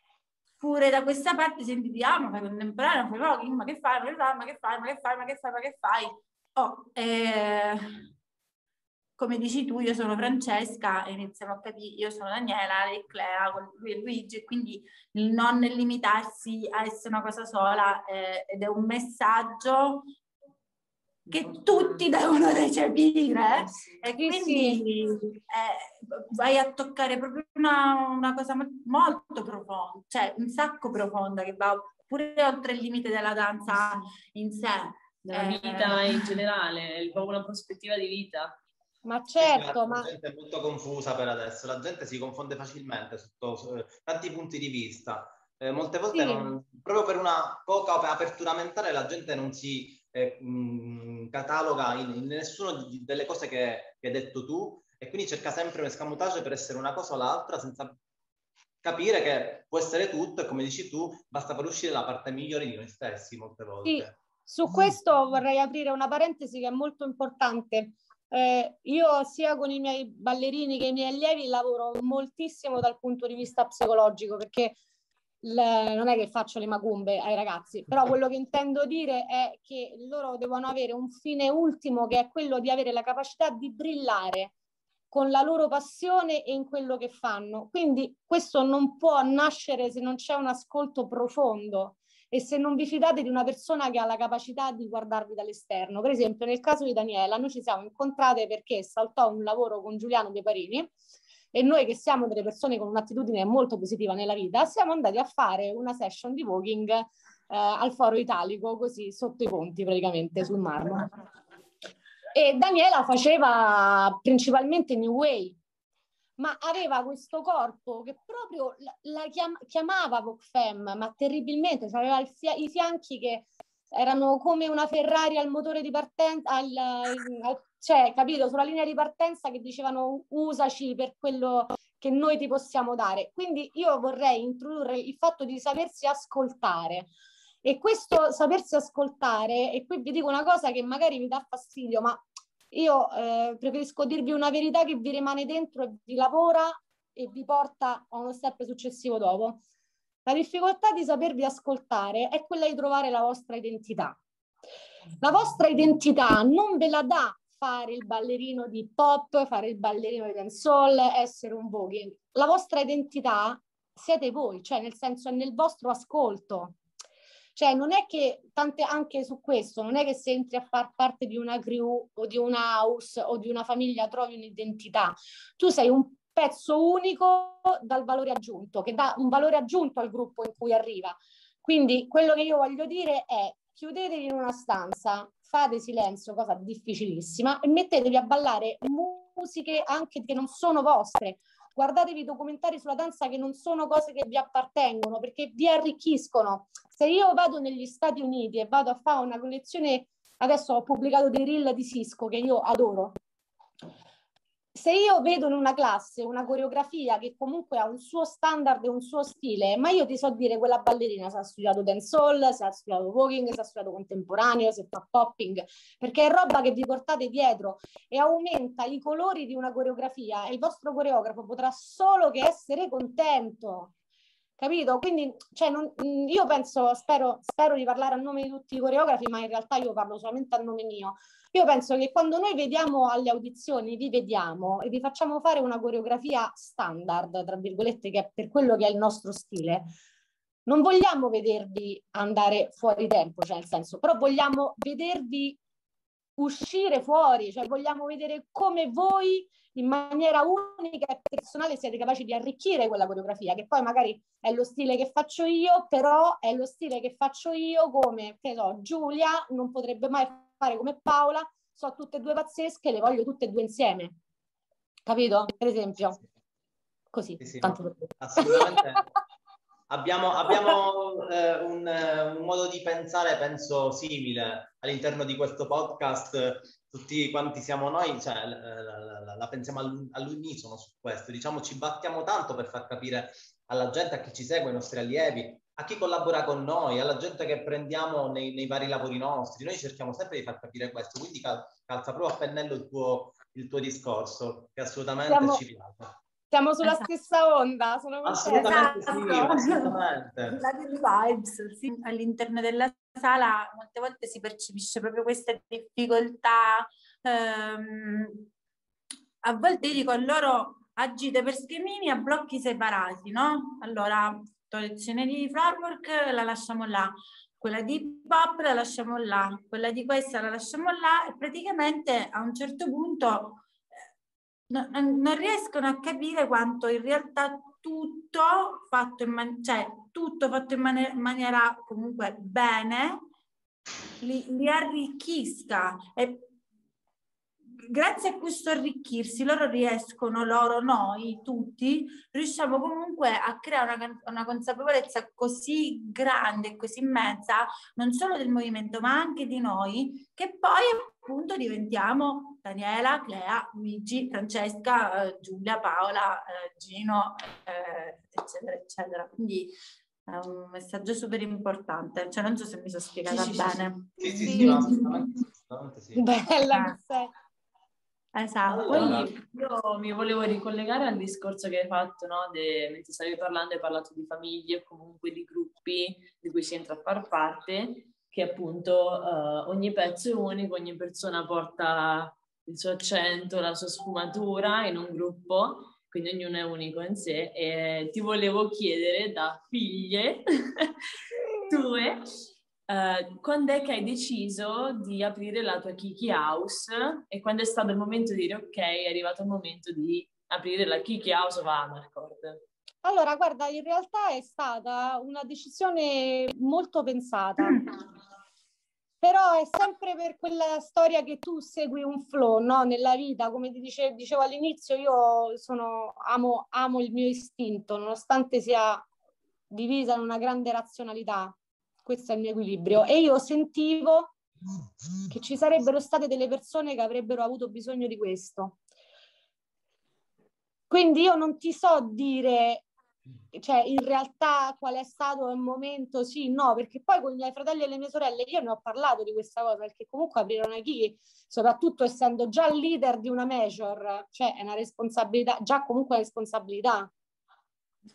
pure da questa parte senti ah ma fai contemporaneo, fai pochi, ma che fai, ma che fai, ma che fai, ma che fai, ma che fai, ma che fai? Oh, eh, come dici tu, io sono Francesca e iniziamo a capire, io sono Daniela, lei Clea, lui è Luigi, e quindi il non limitarsi a essere una cosa sola eh, ed è un messaggio che tutti devono recepire. E quindi eh, vai a toccare proprio una, una, cosa molto profonda, cioè un sacco profonda che va pure oltre il limite della danza in sé. Della eh, vita in generale, è proprio una prospettiva di vita. Ma certo, la ma... gente è molto confusa per adesso, la gente si confonde facilmente sotto eh, tanti punti di vista. Eh, molte volte, sì. non, proprio per una poca apertura mentale, la gente non si eh, mh, cataloga in, in nessuna delle cose che, che, hai detto tu e quindi cerca sempre un escamotage per essere una cosa o l'altra senza capire che può essere tutto e come dici tu basta far uscire la parte migliore di noi stessi molte volte. Sì. Su questo vorrei aprire una parentesi che è molto importante. Eh, io sia con i miei ballerini che i miei allievi lavoro moltissimo dal punto di vista psicologico perché le, non è che faccio le macumbe ai ragazzi, però quello che intendo dire è che loro devono avere un fine ultimo che è quello di avere la capacità di brillare con la loro passione e in quello che fanno. Quindi questo non può nascere se non c'è un ascolto profondo e se non vi fidate di una persona che ha la capacità di guardarvi dall'esterno. Per esempio, nel caso di Daniela, noi ci siamo incontrate perché saltò un lavoro con Giuliano De Parini e noi che siamo delle persone con un'attitudine molto positiva nella vita, siamo andati a fare una session di walking eh, al Foro Italico, così sotto i ponti praticamente sul marmo. E Daniela faceva principalmente New Way, ma aveva questo corpo che proprio la, chiam- chiamava Vogue Femme, ma terribilmente, cioè aveva fia- i fianchi che erano come una Ferrari al motore di partenza, al, al, cioè, capito, sulla linea di partenza che dicevano usaci per quello che noi ti possiamo dare. Quindi io vorrei introdurre il fatto di sapersi ascoltare. E questo sapersi ascoltare, e qui vi dico una cosa che magari mi dà fastidio, ma io eh, preferisco dirvi una verità che vi rimane dentro e vi lavora e vi porta a uno step successivo dopo. La difficoltà di sapervi ascoltare è quella di trovare la vostra identità. La vostra identità non ve la dà fare il ballerino di pop, fare il ballerino di dancehall, essere un voguing. La vostra identità siete voi, cioè nel senso è nel vostro ascolto. Cioè non è che, tante anche su questo, non è che se entri a far parte di una crew o di un house o di una famiglia trovi un'identità. Tu sei un pezzo unico dal valore aggiunto, che dà un valore aggiunto al gruppo in cui arriva. Quindi quello che io voglio dire è chiudetevi in una stanza, fate silenzio, cosa difficilissima, e mettetevi a ballare musiche anche che non sono vostre. Guardatevi documentari sulla danza che non sono cose che vi appartengono, perché vi arricchiscono. Se io vado negli Stati Uniti e vado a fare una collezione, adesso ho pubblicato dei reel di Cisco che io adoro, se io vedo in una classe una coreografia che comunque ha un suo standard e un suo stile, ma io ti so dire quella ballerina se ha studiato dancehall, se ha studiato walking, se ha studiato contemporaneo, se fa popping, perché è roba che vi portate dietro e aumenta i colori di una coreografia e il vostro coreografo potrà solo che essere contento. Capito? Quindi cioè, non, io penso, spero, spero di parlare a nome di tutti i coreografi, ma in realtà io parlo solamente a nome mio io penso che quando noi vediamo alle audizioni, vi vediamo e vi facciamo fare una coreografia standard, tra virgolette, che è per quello che è il nostro stile, non vogliamo vedervi andare fuori tempo, cioè nel senso, però vogliamo vedervi uscire fuori, cioè vogliamo vedere come voi in maniera unica e personale siete capaci di arricchire quella coreografia, che poi magari è lo stile che faccio io, però è lo stile che faccio io come, che so, Giulia non potrebbe mai fare come Paola, so tutte e due pazzesche, le voglio tutte e due insieme. Capito? Per esempio. Così. Sì, sì, no, assolutamente. abbiamo, abbiamo eh, un, un, modo di pensare, penso, simile all'interno di questo podcast. Tutti quanti siamo noi, cioè, la, la, la, la pensiamo all'unisono su questo. Diciamo, ci battiamo tanto per far capire alla gente, a chi ci segue, ai nostri allievi, a chi collabora con noi, alla gente che prendiamo nei, nei, vari lavori nostri. Noi cerchiamo sempre di far capire questo, quindi cal- calza proprio a pennello il tuo, il tuo discorso, che assolutamente siamo, ci piace. Siamo sulla esatto. stessa onda, sono assolutamente esatto. sì, assolutamente. La vibes, sì. All'interno della sala molte volte si percepisce proprio questa difficoltà. Ehm, a volte dico a loro agite per schemini a blocchi separati, no? Allora, lezione di floorwork la lasciamo là, quella di pop la lasciamo là, quella di questa la lasciamo là. E praticamente a un certo punto eh, no, non riescono a capire quanto in realtà tutto fatto in, man- cioè, tutto fatto in man- maniera comunque bene li, li arricchisca. E grazie a questo arricchirsi loro riescono, loro, noi, tutti, riusciamo comunque a creare una, una consapevolezza così grande, così immensa, non solo del movimento, ma anche di noi, che poi appunto diventiamo Daniela, Clea, Luigi, Francesca, eh, Giulia, Paola, eh, Gino, eh, eccetera, eccetera. Quindi è un messaggio super importante, cioè non so se mi sono spiegata sì, bene. Sì, sì, sì, sì, assolutamente sì. Bella, eh. Esatto. Poi io mi volevo ricollegare al discorso che hai fatto, no? De, mentre stavi parlando hai parlato di famiglie o comunque di gruppi di cui si entra a far parte, che appunto uh, ogni pezzo è unico, ogni persona porta il suo accento, la sua sfumatura in un gruppo quindi ognuno è unico in sé e ti volevo chiedere da figlie tue uh, quando è che hai deciso di aprire la tua Kiki House? E quando è stato il momento di dire ok è arrivato il momento di aprire la Kiki House of Amarcord allora guarda in realtà è stata una decisione molto pensata. Però è sempre per quella storia che tu segui un flow no? nella vita, come ti dice, dicevo all'inizio, io sono, amo, amo il mio istinto, nonostante sia divisa in una grande razionalità, questo è il mio equilibrio, e io sentivo che ci sarebbero state delle persone che avrebbero avuto bisogno di questo. Quindi io non ti so dire cioè in realtà qual è stato il momento, sì, no, perché poi con i miei fratelli e le mie sorelle io ne ho parlato di questa cosa, perché comunque aprire una key, soprattutto essendo già leader di una major, cioè è una responsabilità, già comunque una responsabilità,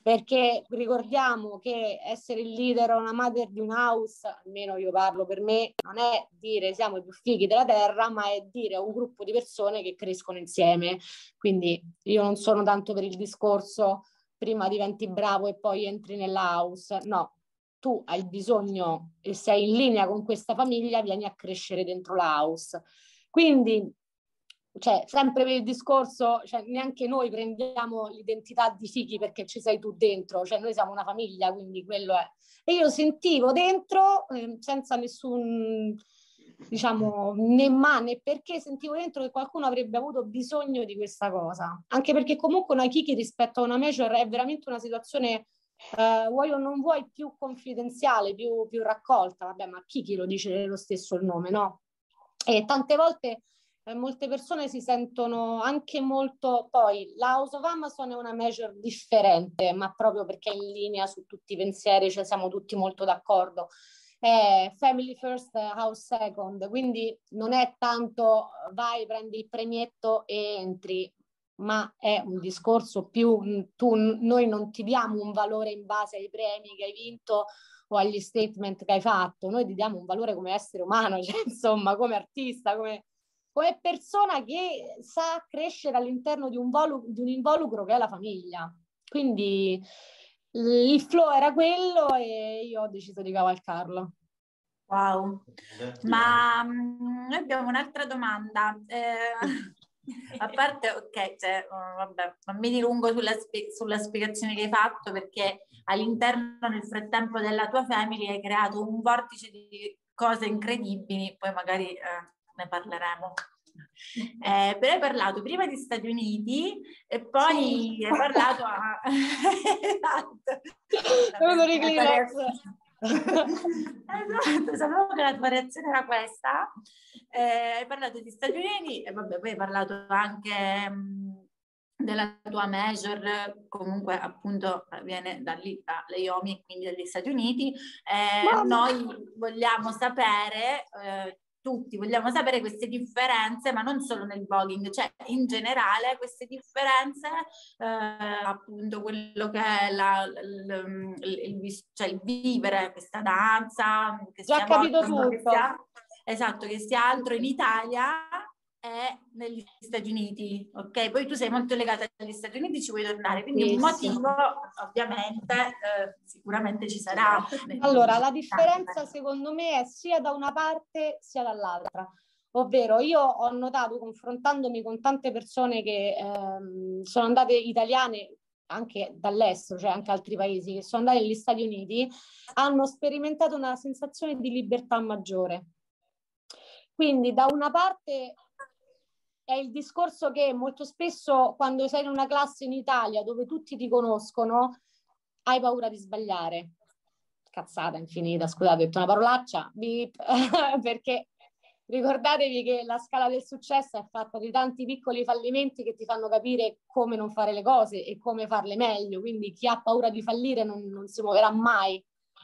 perché ricordiamo che essere il leader o una mother di un house, almeno io parlo per me, non è dire siamo i più fighi della terra, ma è dire a un gruppo di persone che crescono insieme. Quindi io non sono tanto per il discorso prima diventi bravo e poi entri nella house. No, tu hai bisogno e sei in linea con questa famiglia, vieni a crescere dentro la house. Quindi, cioè, sempre per il discorso, cioè, neanche noi prendiamo l'identità di fighi perché ci sei tu dentro, cioè noi siamo una famiglia, quindi quello è. E io sentivo dentro, eh, senza nessun diciamo, né ma né perché sentivo dentro che qualcuno avrebbe avuto bisogno di questa cosa. Anche perché comunque una Kiki rispetto a una major è veramente una situazione, eh, vuoi o non vuoi, più confidenziale, più, più raccolta. Vabbè, ma Kiki lo dice lo stesso il nome, no? E tante volte eh, molte persone si sentono anche molto... Poi la House of Amazon è una major differente, ma proprio perché è in linea su tutti i pensieri, cioè siamo tutti molto d'accordo. È family first, house second, quindi non è tanto vai, prendi il premietto e entri, ma è un discorso più, tu, noi non ti diamo un valore in base ai premi che hai vinto o agli statement che hai fatto, noi ti diamo un valore come essere umano, cioè, insomma, come artista, come, come persona che sa crescere all'interno di un, volu- di un involucro che è la famiglia. Quindi il flow era quello e io ho deciso di cavalcarlo. Wow, ma mm, abbiamo un'altra domanda. Eh, a parte, ok, cioè, oh, vabbè, non mi dilungo sulla, sulla, spiegazione che hai fatto perché all'interno nel frattempo della tua family hai creato un vortice di cose incredibili, poi magari eh, ne parleremo. Eh, però hai parlato prima di Stati Uniti e poi sì. hai parlato a... esatto. esatto, sapevo che la tua reazione era questa. Eh, hai parlato di Stati Uniti e vabbè, poi hai parlato anche mh, della tua major, comunque appunto viene da lì, da Leomi, quindi dagli Stati Uniti. Eh, noi vogliamo sapere eh, tutti vogliamo sapere queste differenze, ma non solo nel voguing, cioè in generale queste differenze, eh, appunto quello che è la, il, il, il, cioè il vivere questa danza, che Già sia capito tutto. Che sia, esatto, che sia altro in Italia è negli Stati Uniti, ok? Poi tu sei molto legata agli Stati Uniti, ci vuoi tornare, quindi un motivo ovviamente eh, sicuramente ci sarà. Allora, la differenza secondo me è sia da una parte sia dall'altra. Ovvero, io ho notato confrontandomi con tante persone che ehm, sono andate italiane anche dall'estero, cioè anche altri paesi che sono andati negli Stati Uniti, hanno sperimentato una sensazione di libertà maggiore. Quindi da una parte è il discorso che molto spesso quando sei in una classe in Italia dove tutti ti conoscono, hai paura di sbagliare. Cazzata infinita, scusate, ho detto una parolaccia, beep, perché ricordatevi che la scala del successo è fatta di tanti piccoli fallimenti che ti fanno capire come non fare le cose e come farle meglio, quindi chi ha paura di fallire non, non si muoverà mai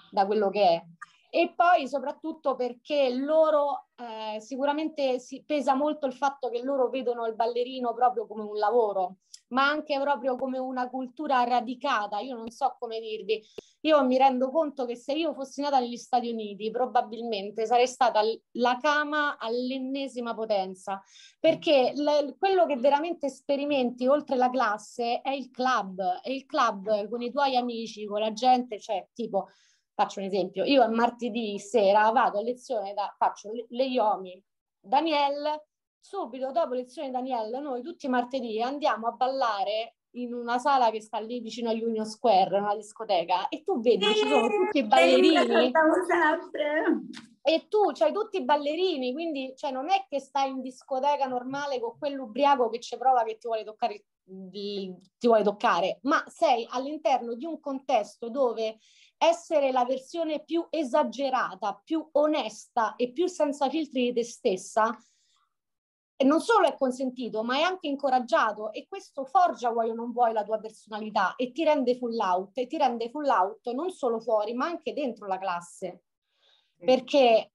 da quello che è. E poi soprattutto perché loro eh, sicuramente si pesa molto il fatto che loro vedono il ballerino proprio come un lavoro, ma anche proprio come una cultura radicata. Io non so come dirvi, io mi rendo conto che se io fossi nata negli Stati Uniti probabilmente sarei stata la cama all'ennesima potenza, perché l- quello che veramente sperimenti oltre la classe è il club, e il club con i tuoi amici, con la gente, cioè tipo, faccio un esempio, io a martedì sera vado a lezione, da, faccio le, le Iomi, Daniel, subito dopo lezione Daniel, noi tutti i martedì andiamo a ballare in una sala che sta lì vicino a Union Square, una discoteca, e tu vedi che ci sono tutti i ballerini. E tu c'hai tutti i ballerini, quindi cioè, non è che stai in discoteca normale con quell'ubriaco che ci prova che ti vuole toccare, ti vuole toccare, ma sei all'interno di un contesto dove essere la versione più esagerata, più onesta e più senza filtri di te stessa non solo è consentito, ma è anche incoraggiato e questo forgia, vuoi o non vuoi, la tua personalità e ti rende full out e ti rende full out non solo fuori, ma anche dentro la classe. Perché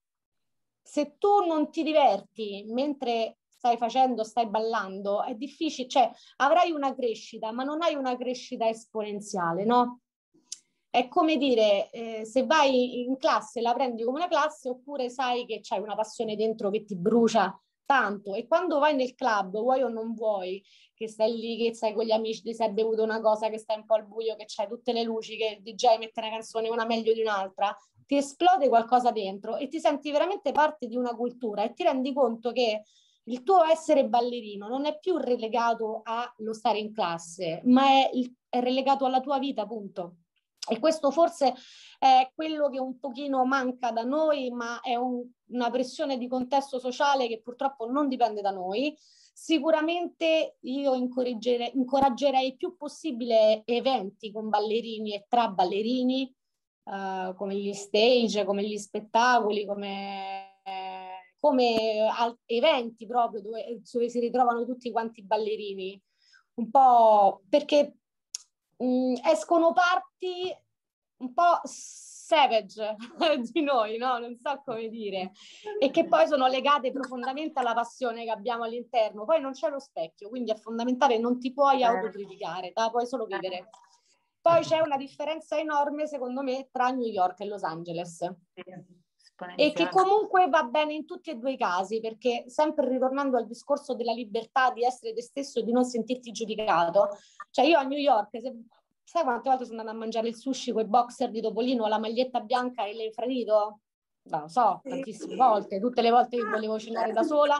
se tu non ti diverti mentre stai facendo, stai ballando, è difficile, cioè avrai una crescita, ma non hai una crescita esponenziale, no? È come dire, eh, se vai in classe la prendi come una classe oppure sai che c'hai una passione dentro che ti brucia tanto e quando vai nel club, vuoi o non vuoi, che stai lì, che stai con gli amici, ti sei bevuto una cosa, che stai un po' al buio, che c'hai tutte le luci, che il DJ mette una canzone una meglio di un'altra, ti esplode qualcosa dentro e ti senti veramente parte di una cultura e ti rendi conto che il tuo essere ballerino non è più relegato allo stare in classe, ma è, il, è relegato alla tua vita, punto. E questo forse è quello che un pochino manca da noi, ma è un, una pressione di contesto sociale che purtroppo non dipende da noi. Sicuramente io incoraggerei, incoraggerei più possibile eventi con ballerini e tra ballerini, uh, come gli stage, come gli spettacoli, come, eh, come eventi proprio dove, dove si ritrovano tutti quanti i ballerini. Un po' perché mh, mm, escono parti un po' savage di noi, no? Non so come dire, e che poi sono legate profondamente alla passione che abbiamo all'interno. Poi non c'è lo specchio, quindi è fondamentale, non ti puoi certo. autocriticare, la puoi solo vivere. Poi c'è una differenza enorme, secondo me, tra New York e Los Angeles. E che comunque va bene in tutti e due i casi, perché sempre ritornando al discorso della libertà di essere te stesso e di non sentirti giudicato, cioè io a New York, se, sai quante volte sono andata a mangiare il sushi con i boxer di Topolino, la maglietta bianca e l'infradito? Non lo so, tantissime volte, tutte le volte che volevo cenare da sola,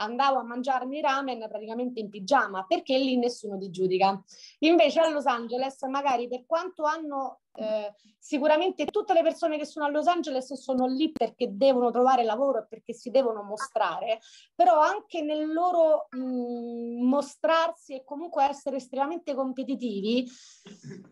andavo a mangiarmi i ramen praticamente in pigiama perché lì nessuno ti giudica. Invece a Los Angeles, magari per quanto hanno eh, sicuramente tutte le persone che sono a Los Angeles sono lì perché devono trovare lavoro e perché si devono mostrare, però anche nel loro mh, mostrarsi e comunque essere estremamente competitivi,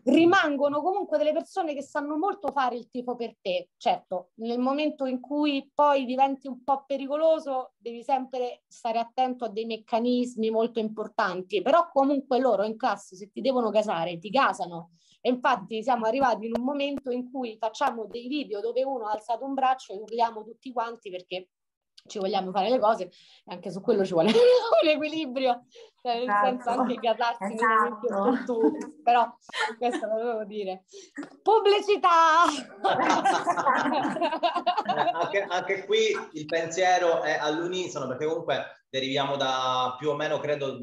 rimangono comunque delle persone che sanno molto fare il tifo per te. Certo, nel momento in cui poi diventi un po' pericoloso, devi sempre stare attento a dei meccanismi molto importanti, però comunque loro in classe se ti devono casare, ti casano e infatti siamo arrivati in un momento in cui facciamo dei video dove uno ha alzato un braccio e urliamo tutti quanti perché ci vogliamo fare le cose e anche su quello ci vuole un equilibrio, cioè nel esatto. senso anche casarsi esatto. nei momenti opportuni, però questo lo devo dire. Pubblicità! anche, anche qui il pensiero è all'unisono perché comunque deriviamo da più o meno, credo,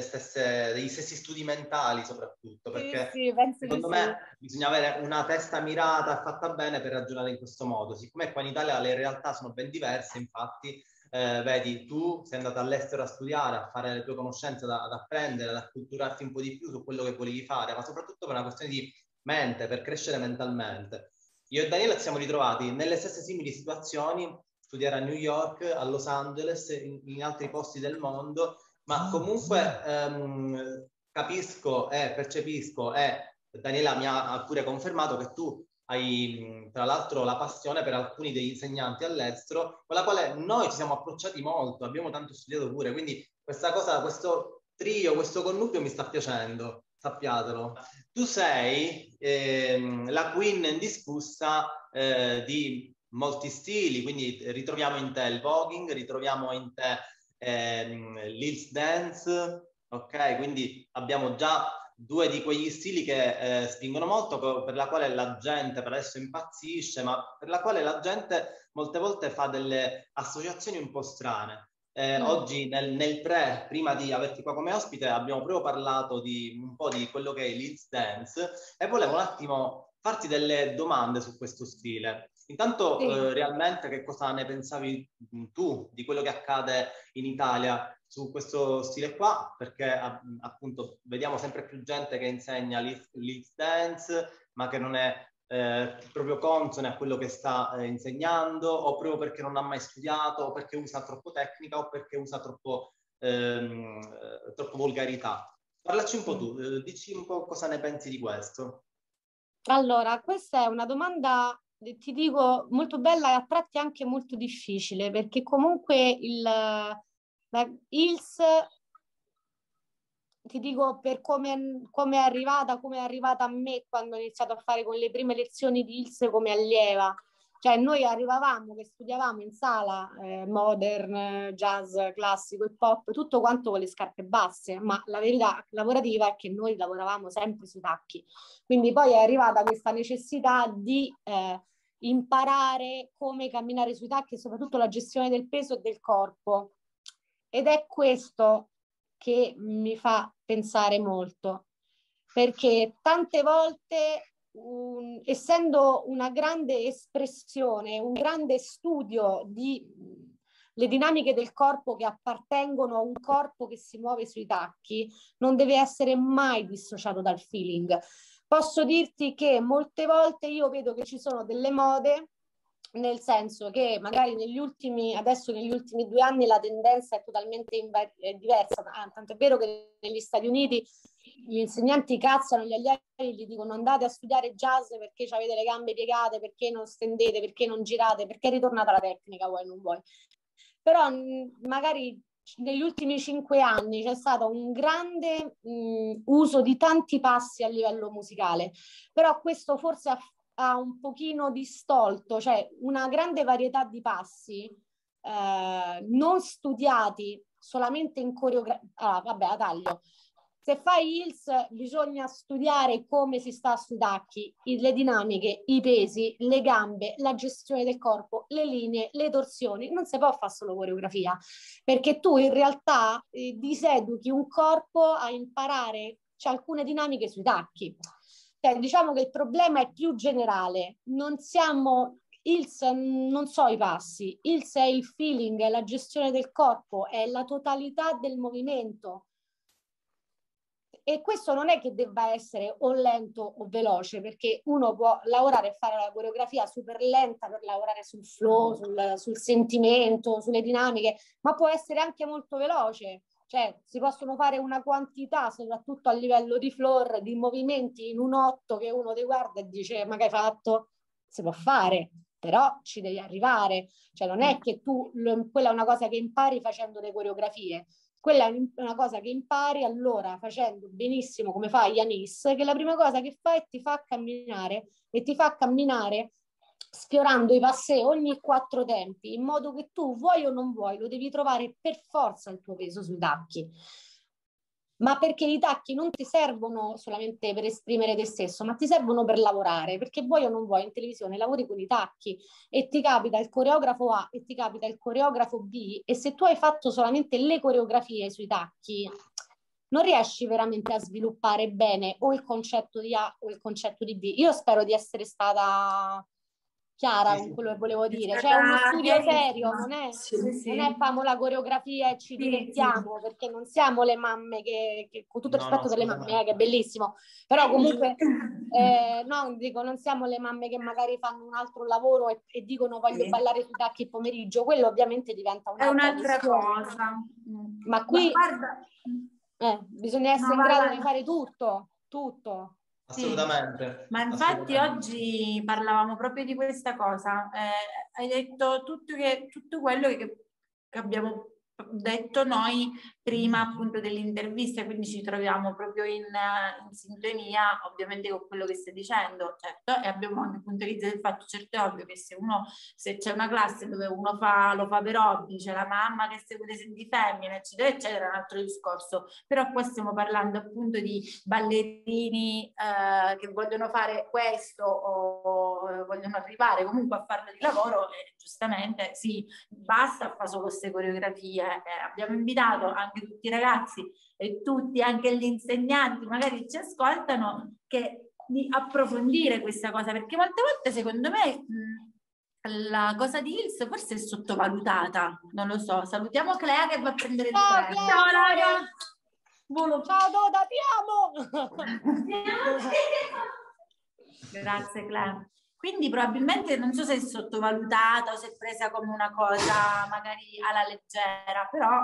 stesse, degli stessi studi mentali soprattutto, perché sì, sì, secondo me sì. bisogna avere una testa mirata e fatta bene per ragionare in questo modo. Siccome qua in Italia le realtà sono ben diverse, infatti, eh, vedi, tu sei andato all'estero a studiare, a fare le tue conoscenze, ad, ad apprendere, ad acculturarti un po' di più su quello che volevi fare, ma soprattutto per una questione di mente, per crescere mentalmente. Io e Daniela ci siamo ritrovati nelle stesse simili situazioni, studiare a New York, a Los Angeles, in, in altri posti del mondo, ma comunque ehm, capisco e percepisco e Daniela mi ha pure confermato che tu hai tra l'altro la passione per alcuni degli insegnanti all'estero, con la quale noi ci siamo approcciati molto, abbiamo tanto studiato pure, quindi questa cosa, questo trio, questo connubio mi sta piacendo, sappiatelo. Tu sei ehm, la queen indiscussa eh, di molti stili, quindi ritroviamo in te il voguing, ritroviamo in te ehm, l'Hills Dance, ok? Quindi abbiamo già due di quegli stili che eh, spingono molto, per la quale la gente per adesso impazzisce, ma per la quale la gente molte volte fa delle associazioni un po' strane. Eh, mm. Oggi nel, nel, pre, prima di averti qua come ospite, abbiamo proprio parlato di un po' di quello che è il Dance e volevo un attimo farti delle domande su questo stile. Intanto, sì. eh, realmente, che cosa ne pensavi tu di quello che accade in Italia su questo stile qua? Perché appunto vediamo sempre più gente che insegna lead dance, ma che non è eh, proprio consone a quello che sta eh, insegnando, o proprio perché non ha mai studiato, o perché usa troppo tecnica, o perché usa troppo, ehm, eh, troppo volgarità. Parlaci un po' tu, eh, dici un po' cosa ne pensi di questo. Allora, questa è una domanda ti dico molto bella e a tratti anche molto difficile perché comunque il la ILS ti dico per come, come, è arrivata, come è arrivata a me quando ho iniziato a fare con le prime lezioni di ILS come allieva. Cioè noi arrivavamo che studiavamo in sala eh, modern, jazz, classico, hip hop, tutto quanto con le scarpe basse, ma la verità lavorativa è che noi lavoravamo sempre sui tacchi. Quindi poi è arrivata questa necessità di eh, imparare come camminare sui tacchi e soprattutto la gestione del peso e del corpo. Ed è questo che mi fa pensare molto, perché tante volte, un, essendo una grande espressione, un grande studio di le dinamiche del corpo che appartengono a un corpo che si muove sui tacchi, non deve essere mai dissociato dal feeling Posso dirti che molte volte io vedo che ci sono delle mode nel senso che magari negli ultimi, adesso negli ultimi due anni la tendenza è totalmente inv- è diversa, ah, tanto è vero che negli Stati Uniti gli insegnanti cazzano gli allievi, gli dicono andate a studiare jazz perché avete le gambe piegate, perché non stendete, perché non girate, perché è ritornata la tecnica, vuoi non vuoi. Però magari negli ultimi cinque anni c'è stato un grande mh, uso di tanti passi a livello musicale, però questo forse ha, ha un pochino distolto, cioè una grande varietà di passi eh, non studiati solamente in coreografia. Ah, vabbè, a taglio se fai Hills bisogna studiare come si sta sui tacchi, le dinamiche, i pesi, le gambe, la gestione del corpo, le linee, le torsioni. Non si può fare solo coreografia, perché tu in realtà eh, diseduchi un corpo a imparare cioè, alcune dinamiche sui tacchi. Cioè, diciamo che il problema è più generale. Non siamo Hills non so i passi, Hills è il feeling, è la gestione del corpo, è la totalità del movimento e questo non è che debba essere o lento o veloce, perché uno può lavorare e fare la coreografia super lenta per lavorare sul flow, sul, sul sentimento, sulle dinamiche, ma può essere anche molto veloce. Cioè, si possono fare una quantità, soprattutto a livello di floor, di movimenti in un otto che uno ti guarda e dice, ma che hai fatto? Si può fare, però ci devi arrivare. Cioè, non è che tu, quella è una cosa che impari facendo le coreografie quella è una cosa che impari allora facendo benissimo come fa Yanis, che la prima cosa che fa è ti fa camminare e ti fa camminare sfiorando i passé ogni quattro tempi, in modo che tu vuoi o non vuoi, lo devi trovare per forza il tuo peso sui tacchi ma perché i tacchi non ti servono solamente per esprimere te stesso, ma ti servono per lavorare, perché vuoi o non vuoi in televisione lavori con i tacchi e ti capita il coreografo A e ti capita il coreografo B e se tu hai fatto solamente le coreografie sui tacchi, non riesci veramente a sviluppare bene o il concetto di A o il concetto di B. Io spero di essere stata chiara con quello che volevo dire. C'è uno studio serio, non è, sì, sì. non è famo la coreografia e ci divertiamo, perché non siamo le mamme che, che con tutto il rispetto no, delle mamme, eh, che è bellissimo, però comunque eh, no, dico, non siamo le mamme che magari fanno un altro lavoro e, e dicono voglio ballare sui tacchi il pomeriggio, quello ovviamente diventa un'altra, è un'altra cosa. Ma qui Ma eh, bisogna essere no, in grado di fare tutto, tutto. Assolutamente. Sì. Ma infatti assolutamente. oggi parlavamo proprio di questa cosa. Eh, hai detto tutto, che, tutto quello che, che abbiamo detto noi prima appunto dell'intervista, quindi ci troviamo proprio in, in, sintonia ovviamente con quello che stai dicendo, certo, e abbiamo anche puntualizzato il fatto, certo è ovvio che se uno, se c'è una classe dove uno fa, lo fa per hobby, c'è la mamma che segue dei di femmine, eccetera, eccetera, è un altro discorso, però qua stiamo parlando appunto di ballerini eh, che vogliono fare questo o vogliono arrivare comunque a farlo di lavoro e giustamente sì, basta fare solo queste coreografie, eh, abbiamo invitato anche tutti i ragazzi e tutti, anche gli insegnanti, magari ci ascoltano, che di approfondire questa cosa, perché molte volte secondo me mh, la cosa di Hills forse è sottovalutata, non lo so. Salutiamo Clea che va a prendere il Ciao, treno. Ciao raga! Volo. Ciao Doda, ti amo! Grazie Clea. Quindi probabilmente non so se è sottovalutata o se è presa come una cosa magari alla leggera, però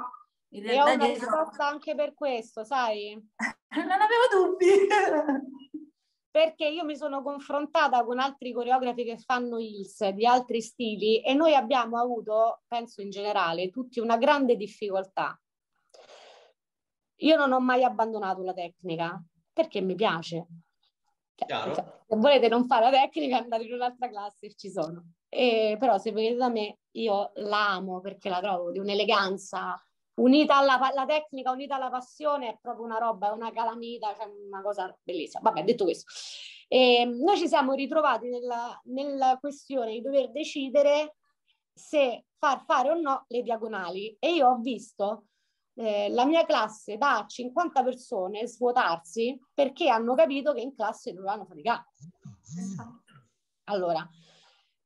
in E ho realtà una risposta anche per questo, sai? non avevo dubbi. Perché io mi sono confrontata con altri coreografi che fanno Hills di altri stili e noi abbiamo avuto, penso in generale, tutti una grande difficoltà. Io non ho mai abbandonato la tecnica perché mi piace. Cioè, Chiaro. se volete non fare la tecnica, andate in un'altra classe ci sono. E, però se venite da me, io la amo perché la trovo di un'eleganza unita alla la tecnica, unita alla passione, è proprio una roba, è una calamita, cioè una cosa bellissima. Vabbè, detto questo, e noi ci siamo ritrovati nella, nella questione di dover decidere se far fare o no le diagonali e io ho visto eh, la mia classe da 50 persone svuotarsi perché hanno capito che in classe dovevano faticare. Allora,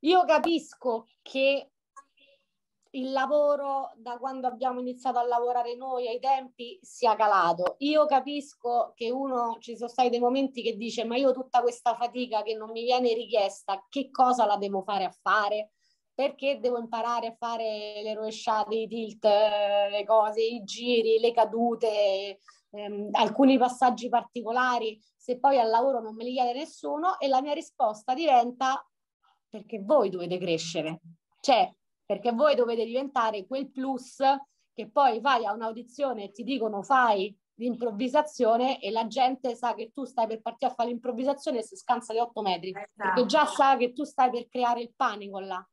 io capisco che il lavoro da quando abbiamo iniziato a lavorare noi ai tempi sia calato. Io capisco che uno ci sono stati dei momenti che dice ma io tutta questa fatica che non mi viene richiesta, che cosa la devo fare a fare? Perché devo imparare a fare le rovesciate, i tilt, le cose, i giri, le cadute, ehm, alcuni passaggi particolari, se poi al lavoro non me li chiede nessuno e la mia risposta diventa perché voi dovete crescere. Cioè, perché voi dovete diventare quel plus che poi vai a un'audizione e ti dicono fai l'improvvisazione e la gente sa che tu stai per partire a fare l'improvvisazione e si scansa di 8 metri, esatto. perché già sa che tu stai per creare il panico là.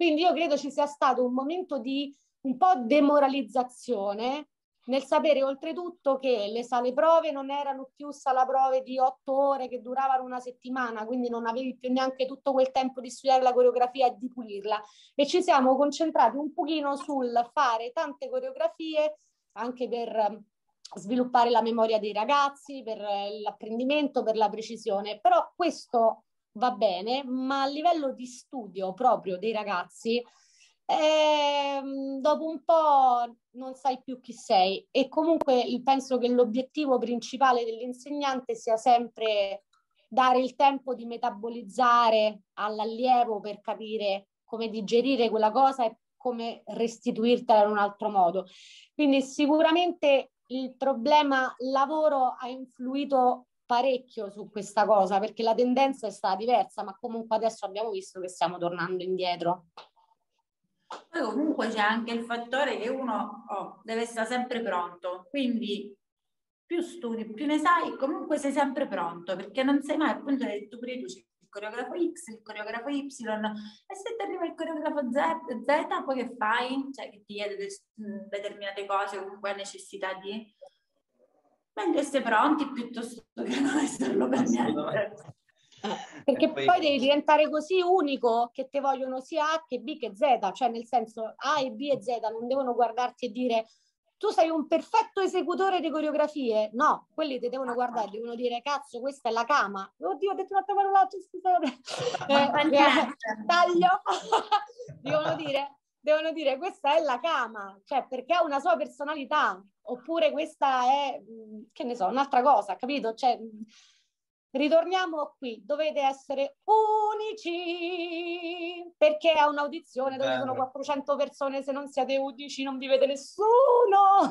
Quindi io credo ci sia stato un momento di un po' demoralizzazione nel sapere oltretutto che le sale prove non erano più sala prove di otto ore che duravano una settimana, quindi non avevi più neanche tutto quel tempo di studiare la coreografia e di pulirla. E ci siamo concentrati un pochino sul fare tante coreografie anche per sviluppare la memoria dei ragazzi, per l'apprendimento, per la precisione. Però questo va bene, ma a livello di studio proprio dei ragazzi eh, dopo un po' non sai più chi sei e comunque penso che l'obiettivo principale dell'insegnante sia sempre dare il tempo di metabolizzare all'allievo per capire come digerire quella cosa e come restituirtela in un altro modo. Quindi sicuramente il problema lavoro ha influito parecchio su questa cosa perché la tendenza è stata diversa, ma comunque adesso abbiamo visto che stiamo tornando indietro. Poi comunque c'è anche il fattore che uno oh, deve essere sempre pronto, quindi più studi, più ne sai, comunque sei sempre pronto, perché non sai mai, appunto hai detto pure c'è il coreografo X, il coreografo Y, e se ti arriva il coreografo Z, Z poi che fai? Cioè che ti chiede de- determinate cose, comunque ha necessità di... Meglio essere pronti piuttosto che non esserlo per niente. Perché poi... poi... devi diventare così unico che ti vogliono sia A che B che Z, cioè nel senso A e B e Z non devono guardarti e dire tu sei un perfetto esecutore di coreografie. No, quelli ti devono guardare, devono dire cazzo, questa è la cama. Oddio, ho detto un'altra parolaccia, scusate. Eh, eh, taglio. devono dire devono dire questa è la cama, cioè perché ha una sua personalità, oppure questa è, che ne so, un'altra cosa, capito? Cioè, ritorniamo qui, dovete essere unici, perché a un'audizione dove sono 400 persone, se non siete unici non vivete nessuno.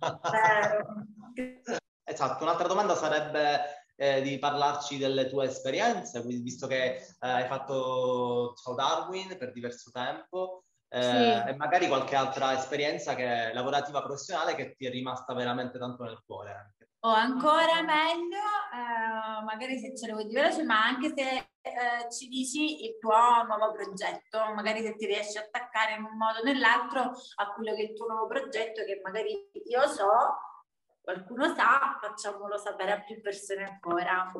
esatto, un'altra domanda sarebbe eh, di parlarci delle tue esperienze, visto che eh, hai fatto Ciao Darwin per diverso tempo, eh, sì. e magari qualche altra esperienza che, lavorativa professionale che ti è rimasta veramente tanto nel cuore. O ancora meglio, eh, magari se ce lo vuoi dire veloce, ma anche se eh, ci dici il tuo nuovo progetto, magari se ti riesci a attaccare in un modo o nell'altro a quello che è il tuo nuovo progetto, che magari io so, qualcuno sa, facciamolo sapere a più persone ancora.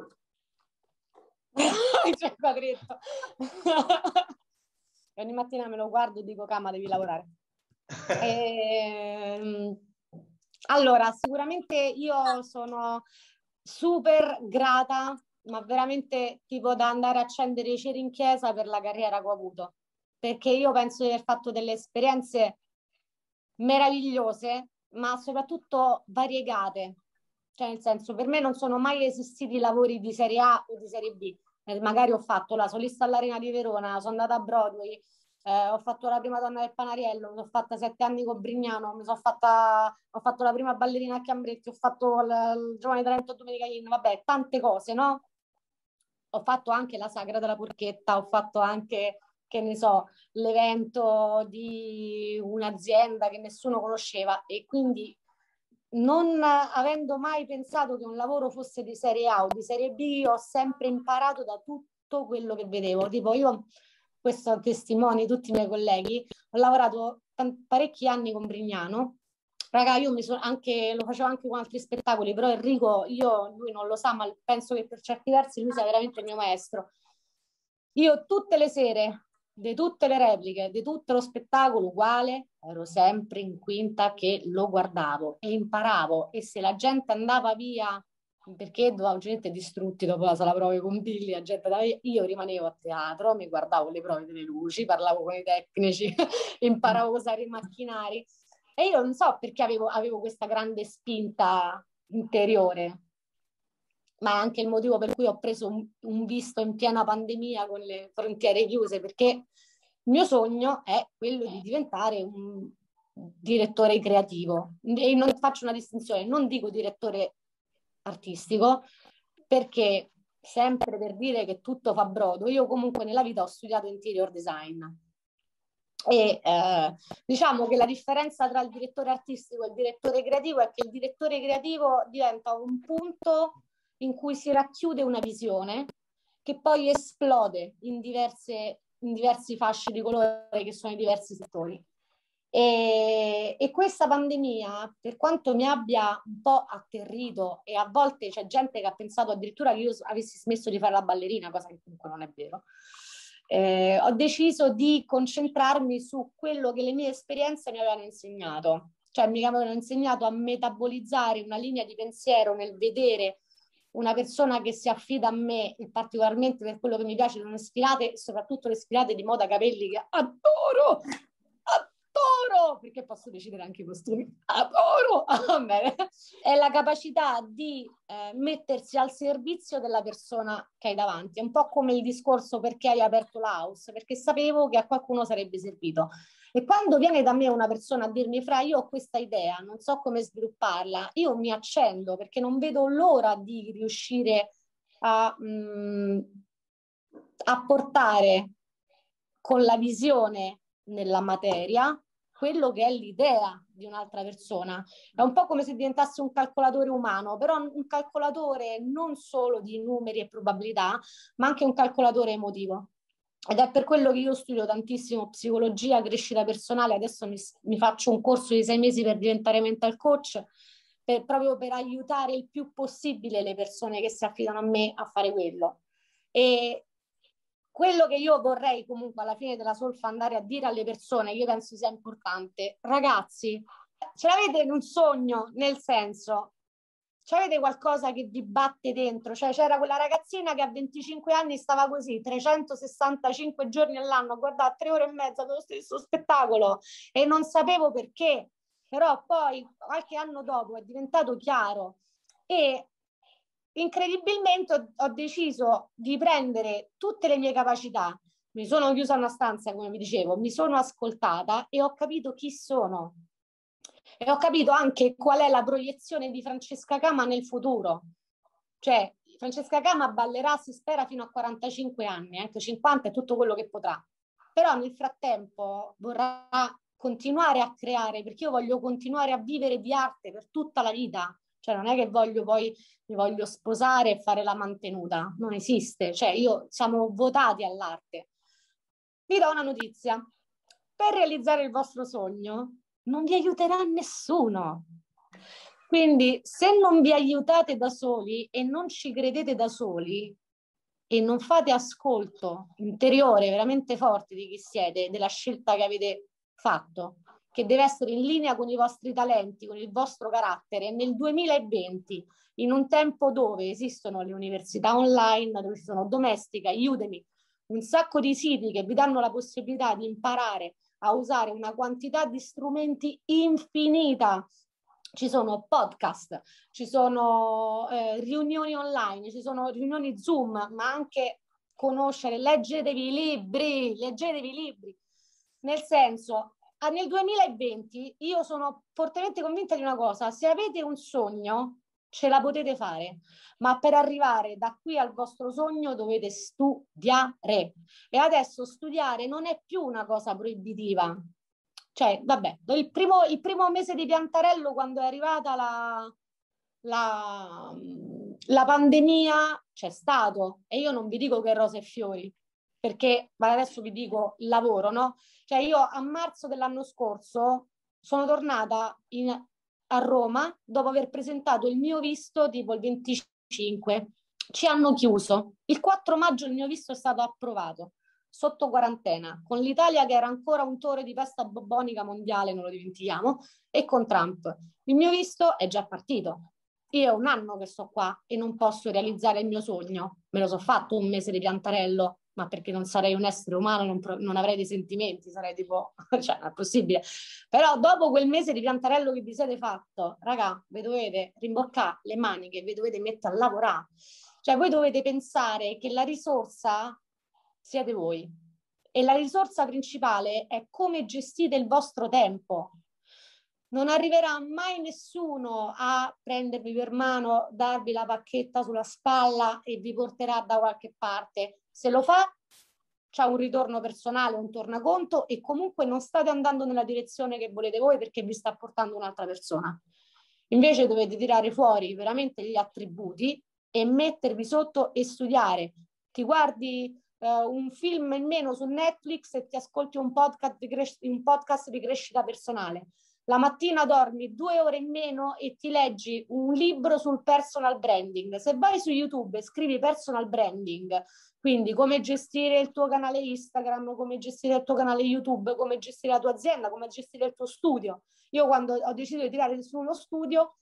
Ogni mattina me lo guardo e dico, Cama, devi lavorare. e, ehm, allora, sicuramente io sono super grata, ma veramente tipo da andare a accendere i ceri in chiesa per la carriera che ho avuto, perché io penso di aver fatto delle esperienze meravigliose, ma soprattutto variegate. Cioè, nel senso, per me non sono mai esistiti lavori di serie A o di serie B. Eh, magari ho fatto la solista all'Arena di Verona, sono andata a Broadway, eh, ho fatto la prima donna del Panariello, sono fatta sette anni con Brignano, mi sono fatta, ho fatto la prima ballerina a Chiambretti, ho fatto il, il Giovane Talento Domenica In, vabbè, tante cose, no? Ho fatto anche la Sagra della Porchetta, ho fatto anche, che ne so, l'evento di un'azienda che nessuno conosceva e quindi non avendo mai pensato che un lavoro fosse di serie A o di serie B, ho sempre imparato da tutto quello che vedevo. Tipo, io questo testimoni tutti i miei colleghi, ho lavorato parecchi anni con Brignano. Raga, io mi sono anche, lo facevo anche con altri spettacoli, però Enrico, io, lui non lo sa, ma penso che per certi versi lui sia veramente il mio maestro. Io tutte le sere, di tutte le repliche, di tutto lo spettacolo uguale, ero sempre in quinta che lo guardavo e imparavo. E se la gente andava via perché dovevamo gente distrutti dopo la sala prove con Billy, la gente da... io rimanevo a teatro, mi guardavo le prove delle luci, parlavo con i tecnici, imparavo a usare i macchinari. E io non so perché avevo, avevo questa grande spinta interiore, ma è anche il motivo per cui ho preso un, un visto in piena pandemia con le frontiere chiuse, perché il mio sogno è quello di diventare un direttore creativo. E non faccio una distinzione, non dico direttore artistico, perché sempre per dire che tutto fa brodo, io comunque nella vita ho studiato interior design. E eh, diciamo che la differenza tra il direttore artistico e il direttore creativo è che il direttore creativo diventa un punto in cui si racchiude una visione che poi esplode in, diverse, in diversi fasci di colore che sono i diversi settori. E, e, questa pandemia, per quanto mi abbia un po' atterrito, e a volte c'è gente che ha pensato addirittura che io avessi smesso di fare la ballerina, cosa che comunque non è vero, eh, ho deciso di concentrarmi su quello che le mie esperienze mi avevano insegnato. Cioè mi avevano insegnato a metabolizzare una linea di pensiero nel vedere una persona che si affida a me, particolarmente per quello che mi piace, le sfilate, soprattutto le sfilate di moda capelli che adoro, adoro, perché posso decidere anche i costumi, adoro, è la capacità di eh, mettersi al servizio della persona che hai davanti. È un po' come il discorso perché hai aperto la house, perché sapevo che a qualcuno sarebbe servito. E quando viene da me una persona a dirmi, Fra, io ho questa idea, non so come svilupparla, io mi accendo perché non vedo l'ora di riuscire a, mh, mm, a portare con la visione nella materia quello che è l'idea di un'altra persona. È un po' come se diventasse un calcolatore umano, però un calcolatore non solo di numeri e probabilità, ma anche un calcolatore emotivo. Ed è per quello che io studio tantissimo psicologia, crescita personale, adesso mi, mi faccio un corso di sei mesi per diventare mental coach, per, proprio per aiutare il più possibile le persone che si affidano a me a fare quello. E, quello che io vorrei comunque alla fine della solfa andare a dire alle persone, io penso sia importante, ragazzi, ce l'avete in un sogno, nel senso, avete qualcosa che vi batte dentro? Cioè c'era quella ragazzina che a 25 anni stava così, 365 giorni all'anno, a guardare tre ore e mezza dello stesso spettacolo e non sapevo perché, però poi qualche anno dopo è diventato chiaro e incredibilmente ho, ho deciso di prendere tutte le mie capacità, mi sono chiusa in una stanza, come vi dicevo, mi sono ascoltata e ho capito chi sono. E ho capito anche qual è la proiezione di Francesca Cama nel futuro. Cioè, Francesca Cama ballerà, si spera, fino a 45 anni, anche 50 è tutto quello che potrà. Però nel frattempo vorrà continuare a creare, perché io voglio continuare a vivere di arte per tutta la vita. Cioè non è che voglio poi mi voglio sposare e fare la mantenuta, non esiste. Cioè io siamo votati all'arte. Vi do una notizia. Per realizzare il vostro sogno non vi aiuterà nessuno. Quindi se non vi aiutate da soli e non ci credete da soli e non fate ascolto interiore veramente forte di chi siete, della scelta che avete fatto, che deve essere in linea con i vostri talenti, con il vostro carattere, nel 2020, in un tempo dove esistono le università online, dove sono Domestica, Udemy, un sacco di siti che vi danno la possibilità di imparare a usare una quantità di strumenti infinita. Ci sono podcast, ci sono eh, riunioni online, ci sono riunioni Zoom, ma anche conoscere, leggetevi i libri, leggetevi i libri. Nel senso, nel 2020 io sono fortemente convinta di una cosa, se avete un sogno ce la potete fare, ma per arrivare da qui al vostro sogno dovete studiare. E adesso studiare non è più una cosa proibitiva. Cioè, vabbè, il primo, il primo mese di Piantarello, quando è arrivata la, la, la pandemia, c'è stato. E io non vi dico che rose e fiori, perché ma adesso vi dico il lavoro, no? Cioè io a marzo dell'anno scorso sono tornata in, a Roma dopo aver presentato il mio visto tipo il 25. Ci hanno chiuso. Il 4 maggio il mio visto è stato approvato sotto quarantena, con l'Italia che era ancora un tore di pesta bobonica mondiale, non lo dimentichiamo, e con Trump. Il mio visto è già partito. Io è un anno che sto qua e non posso realizzare il mio sogno. Me lo so fatto un mese di piantarello, ma perché non sarei un essere umano, non, pro- non avrei dei sentimenti, sarei tipo, cioè non è possibile. Però dopo quel mese di piantarello che vi siete fatto, raga, vi dovete rimboccare le maniche, vi dovete mettere a lavorare. Cioè voi dovete pensare che la risorsa siete voi e la risorsa principale è come gestite il vostro tempo. Non arriverà mai nessuno a prendervi per mano, darvi la pacchetta sulla spalla e vi porterà da qualche parte. Se lo fa, c'è un ritorno personale, un tornaconto e comunque non state andando nella direzione che volete voi perché vi sta portando un'altra persona. Invece dovete tirare fuori veramente gli attributi e mettervi sotto e studiare. Ti guardi uh, un film in meno su Netflix e ti ascolti un podcast di, cres- un podcast di crescita personale. La mattina dormi due ore in meno e ti leggi un libro sul personal branding. Se vai su YouTube e scrivi personal branding, quindi come gestire il tuo canale Instagram, come gestire il tuo canale YouTube, come gestire la tua azienda, come gestire il tuo studio. Io quando ho deciso di tirare su uno studio,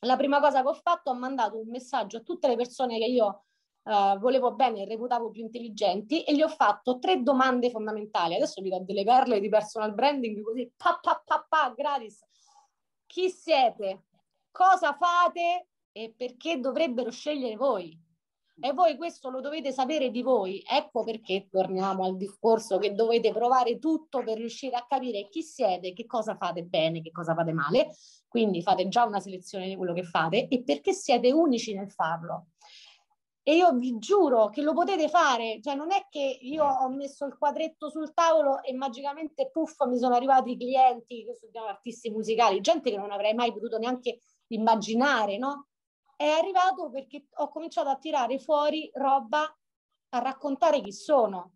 la prima cosa che ho fatto ho mandato un messaggio a tutte le persone che io uh, volevo bene e reputavo più intelligenti e gli ho fatto tre domande fondamentali. Adesso vi do delle perle di personal branding così, pa, pa, pa, pa, gratis. Chi siete? Cosa fate? E perché dovrebbero scegliere voi? E voi questo lo dovete sapere di voi. Ecco perché torniamo al discorso che dovete provare tutto per riuscire a capire chi siete, che cosa fate bene, che cosa fate male. Quindi fate già una selezione di quello che fate e perché siete unici nel farlo. E io vi giuro che lo potete fare, cioè non è che io ho messo il quadretto sul tavolo e magicamente puff mi sono arrivati i clienti, che sono artisti musicali, gente che non avrei mai potuto neanche immaginare, no? È arrivato perché ho cominciato a tirare fuori roba, a raccontare chi sono.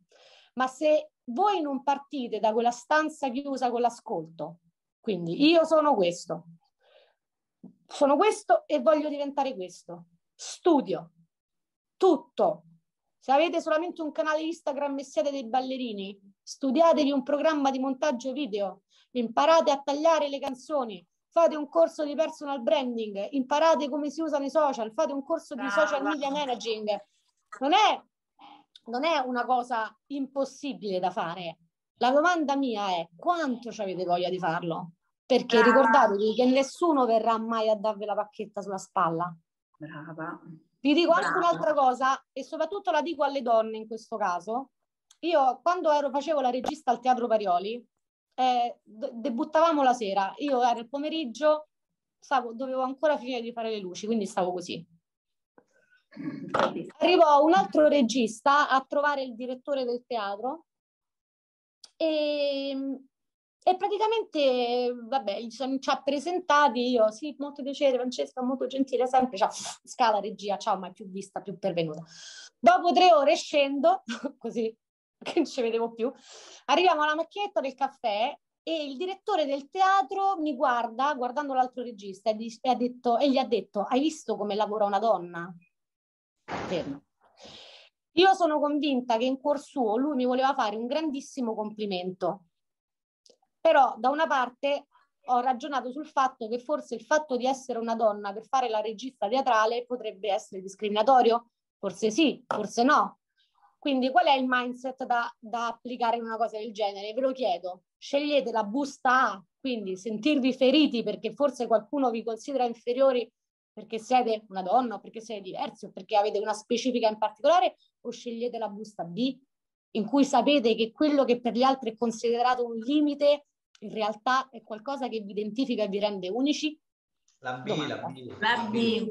Ma se voi non partite da quella stanza chiusa con l'ascolto, quindi io sono questo, sono questo e voglio diventare questo, studio, tutto. Se avete solamente un canale Instagram e siete dei ballerini, studiatevi un programma di montaggio video, imparate a tagliare le canzoni, fate un corso di personal branding, imparate come si usano i social, fate un corso di social media managing. Non è, non è una cosa impossibile da fare. La domanda mia è quanto ci avete voglia di farlo? Perché ricordatevi che nessuno verrà mai a darvi la pacchetta sulla spalla. Brava. Vi dico anche un'altra cosa, e soprattutto la dico alle donne in questo caso. Io quando ero, facevo la regista al Teatro Parioli, eh, debuttavamo la sera, io ero il pomeriggio, stavo, dovevo ancora finire di fare le luci, quindi stavo così. Arrivò un altro regista a trovare il direttore del teatro e, e praticamente, vabbè, ci ha presentati, io, sì, molto piacere, Francesca, molto gentile, sempre, ciao, scala regia, ciao, mai più vista, più pervenuta. Dopo tre ore scendo, così, che non ci vedevo più, arriviamo alla macchinetta del caffè e il direttore del teatro mi guarda, guardando l'altro regista, e, e, ha detto, e gli ha detto, hai visto come lavora una donna? Fermo. Io sono convinta che in cuor suo lui mi voleva fare un grandissimo complimento, però da una parte ho ragionato sul fatto che forse il fatto di essere una donna per fare la regista teatrale potrebbe essere discriminatorio, forse sì, forse no. Quindi qual è il mindset da, da applicare in una cosa del genere? Ve lo chiedo. Scegliete la busta A, quindi sentirvi feriti perché forse qualcuno vi considera inferiori perché siete una donna o perché siete diversi o perché avete una specifica in particolare o scegliete la busta B in cui sapete che quello che per gli altri è considerato un limite in realtà è qualcosa che vi identifica e vi rende unici? La B, la B. La B.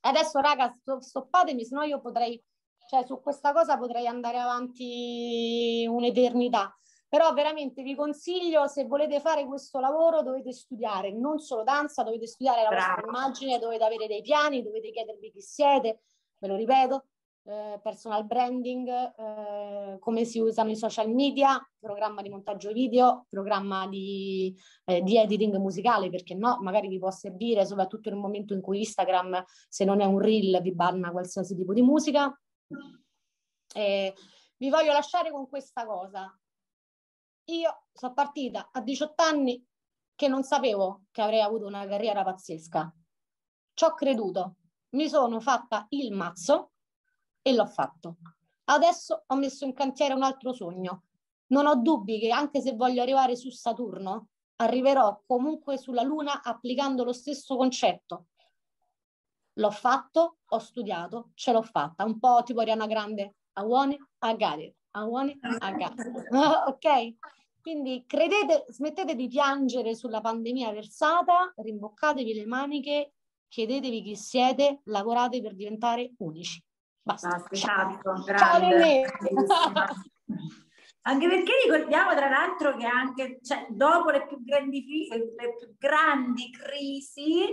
Adesso raga, stoppatemi, se no io potrei, cioè su questa cosa potrei andare avanti un'eternità. Però veramente vi consiglio, se volete fare questo lavoro, dovete studiare non solo danza, dovete studiare la Bravo. vostra immagine, dovete avere dei piani, dovete chiedervi chi siete, ve lo ripeto, eh, personal branding, eh, come si usano i social media, programma di montaggio video, programma di, eh, di, editing musicale, perché no, magari vi può servire, soprattutto nel momento in cui Instagram, se non è un reel, vi banna qualsiasi tipo di musica. Vi voglio lasciare con questa cosa. Io sono partita a 18 anni che non sapevo che avrei avuto una carriera pazzesca. Ci ho creduto, mi sono fatta il mazzo e l'ho fatto. Adesso ho messo in cantiere un altro sogno. Non ho dubbi che anche se voglio arrivare su Saturno, arriverò comunque sulla Luna applicando lo stesso concetto. L'ho fatto, ho studiato, ce l'ho fatta. Un po' tipo Ariana Grande. I want it, I got it. I want it, I got it. ok? Quindi credete, smettete di piangere sulla pandemia versata, rimboccatevi le maniche, chiedetevi chi siete, lavorate per diventare unici. Basta. Basta esatto, grande. Anche perché ricordiamo tra l'altro che anche cioè, dopo le più grandi le più grandi crisi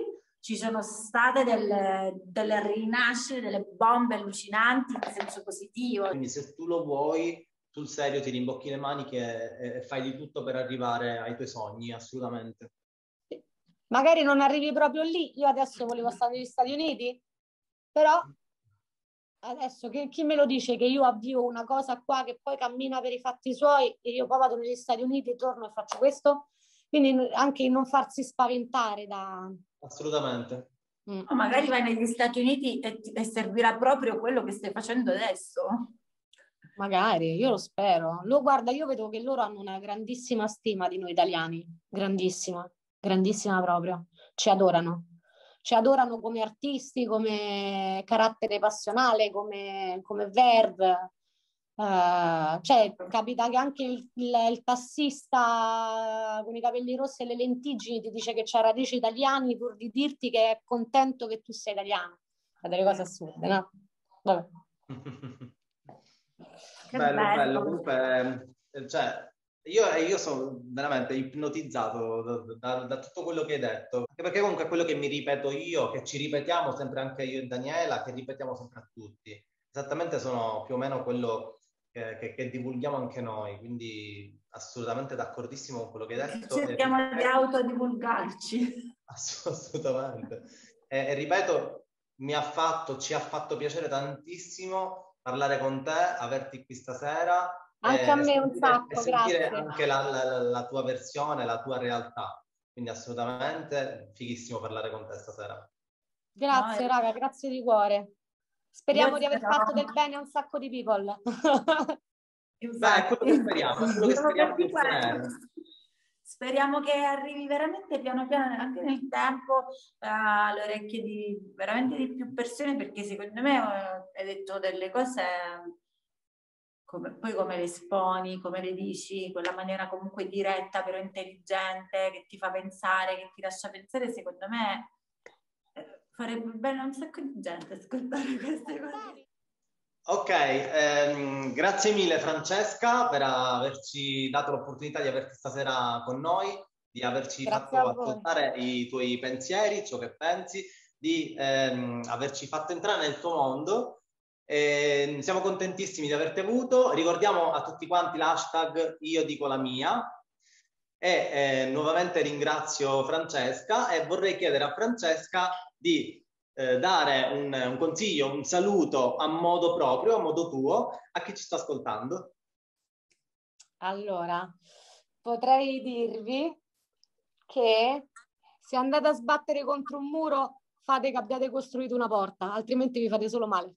ci sono state delle, delle rinascite, delle bombe allucinanti in senso positivo. Quindi se tu lo vuoi, sul serio ti rimbocchi le maniche e, e fai di tutto per arrivare ai tuoi sogni, assolutamente. Magari non arrivi proprio lì, io adesso volevo stare negli Stati Uniti, però adesso che, chi me lo dice che io avvio una cosa qua che poi cammina per i fatti suoi e io poi vado negli Stati Uniti, torno e faccio questo? Quindi anche non farsi spaventare da... Assolutamente. Mm. magari vai negli Stati Uniti e, e servirà proprio quello che stai facendo adesso. Magari, io lo spero. Lo, guarda, io vedo che loro hanno una grandissima stima di noi italiani, grandissima, grandissima proprio. Ci adorano. Ci adorano come artisti, come carattere passionale, come, come verve. Uh, cioè, capita che anche il, il, il, tassista con i capelli rossi e le lentiggini ti dice che c'ha radici italiani pur di dirti che è contento che tu sei italiano. È delle cose assurde, no? Vabbè. Che bello, bello, bello. Comunque, eh, cioè, io, io, sono veramente ipnotizzato da, da, da, tutto quello che hai detto, anche perché comunque è quello che mi ripeto io, che ci ripetiamo sempre anche io e Daniela, che ripetiamo sempre a tutti. Esattamente sono più o meno quello che, che, che divulghiamo anche noi, quindi assolutamente d'accordissimo con quello che hai detto. Cerchiamo e, di autodivulgarci. Assolutamente. E, e ripeto, mi ha fatto, ci ha fatto piacere tantissimo parlare con te, averti qui stasera. Anche a me un sacco, grazie. anche la, la, la, tua versione, la tua realtà. Quindi assolutamente fighissimo parlare con te stasera. Grazie, no, raga, grazie di cuore. Speriamo di aver fatto del bene a un sacco di people. Beh, è quello che speriamo, quello che speriamo di ottenere. Speriamo che arrivi veramente piano piano anche nel tempo uh, alle orecchie di veramente di più persone perché secondo me uh, hai detto delle cose come, poi come le esponi, come le dici, quella maniera comunque diretta però intelligente che ti fa pensare, che ti lascia pensare, secondo me Farebbe bene a un sacco di gente ascoltare queste cose. Ok, ehm, grazie mille Francesca per averci dato l'opportunità di averti stasera con noi, di averci Grazie fatto ascoltare i tuoi pensieri, ciò che pensi, di ehm, averci fatto entrare nel tuo mondo. E siamo contentissimi di averti avuto. Ricordiamo a tutti quanti l'hashtag io dico la mia. E eh, nuovamente ringrazio Francesca e vorrei chiedere a Francesca di eh, dare un, un, consiglio, un saluto a modo proprio, a modo tuo, a chi ci sta ascoltando? Allora, potrei dirvi che se andate a sbattere contro un muro, fate che abbiate costruito una porta, altrimenti vi fate solo male.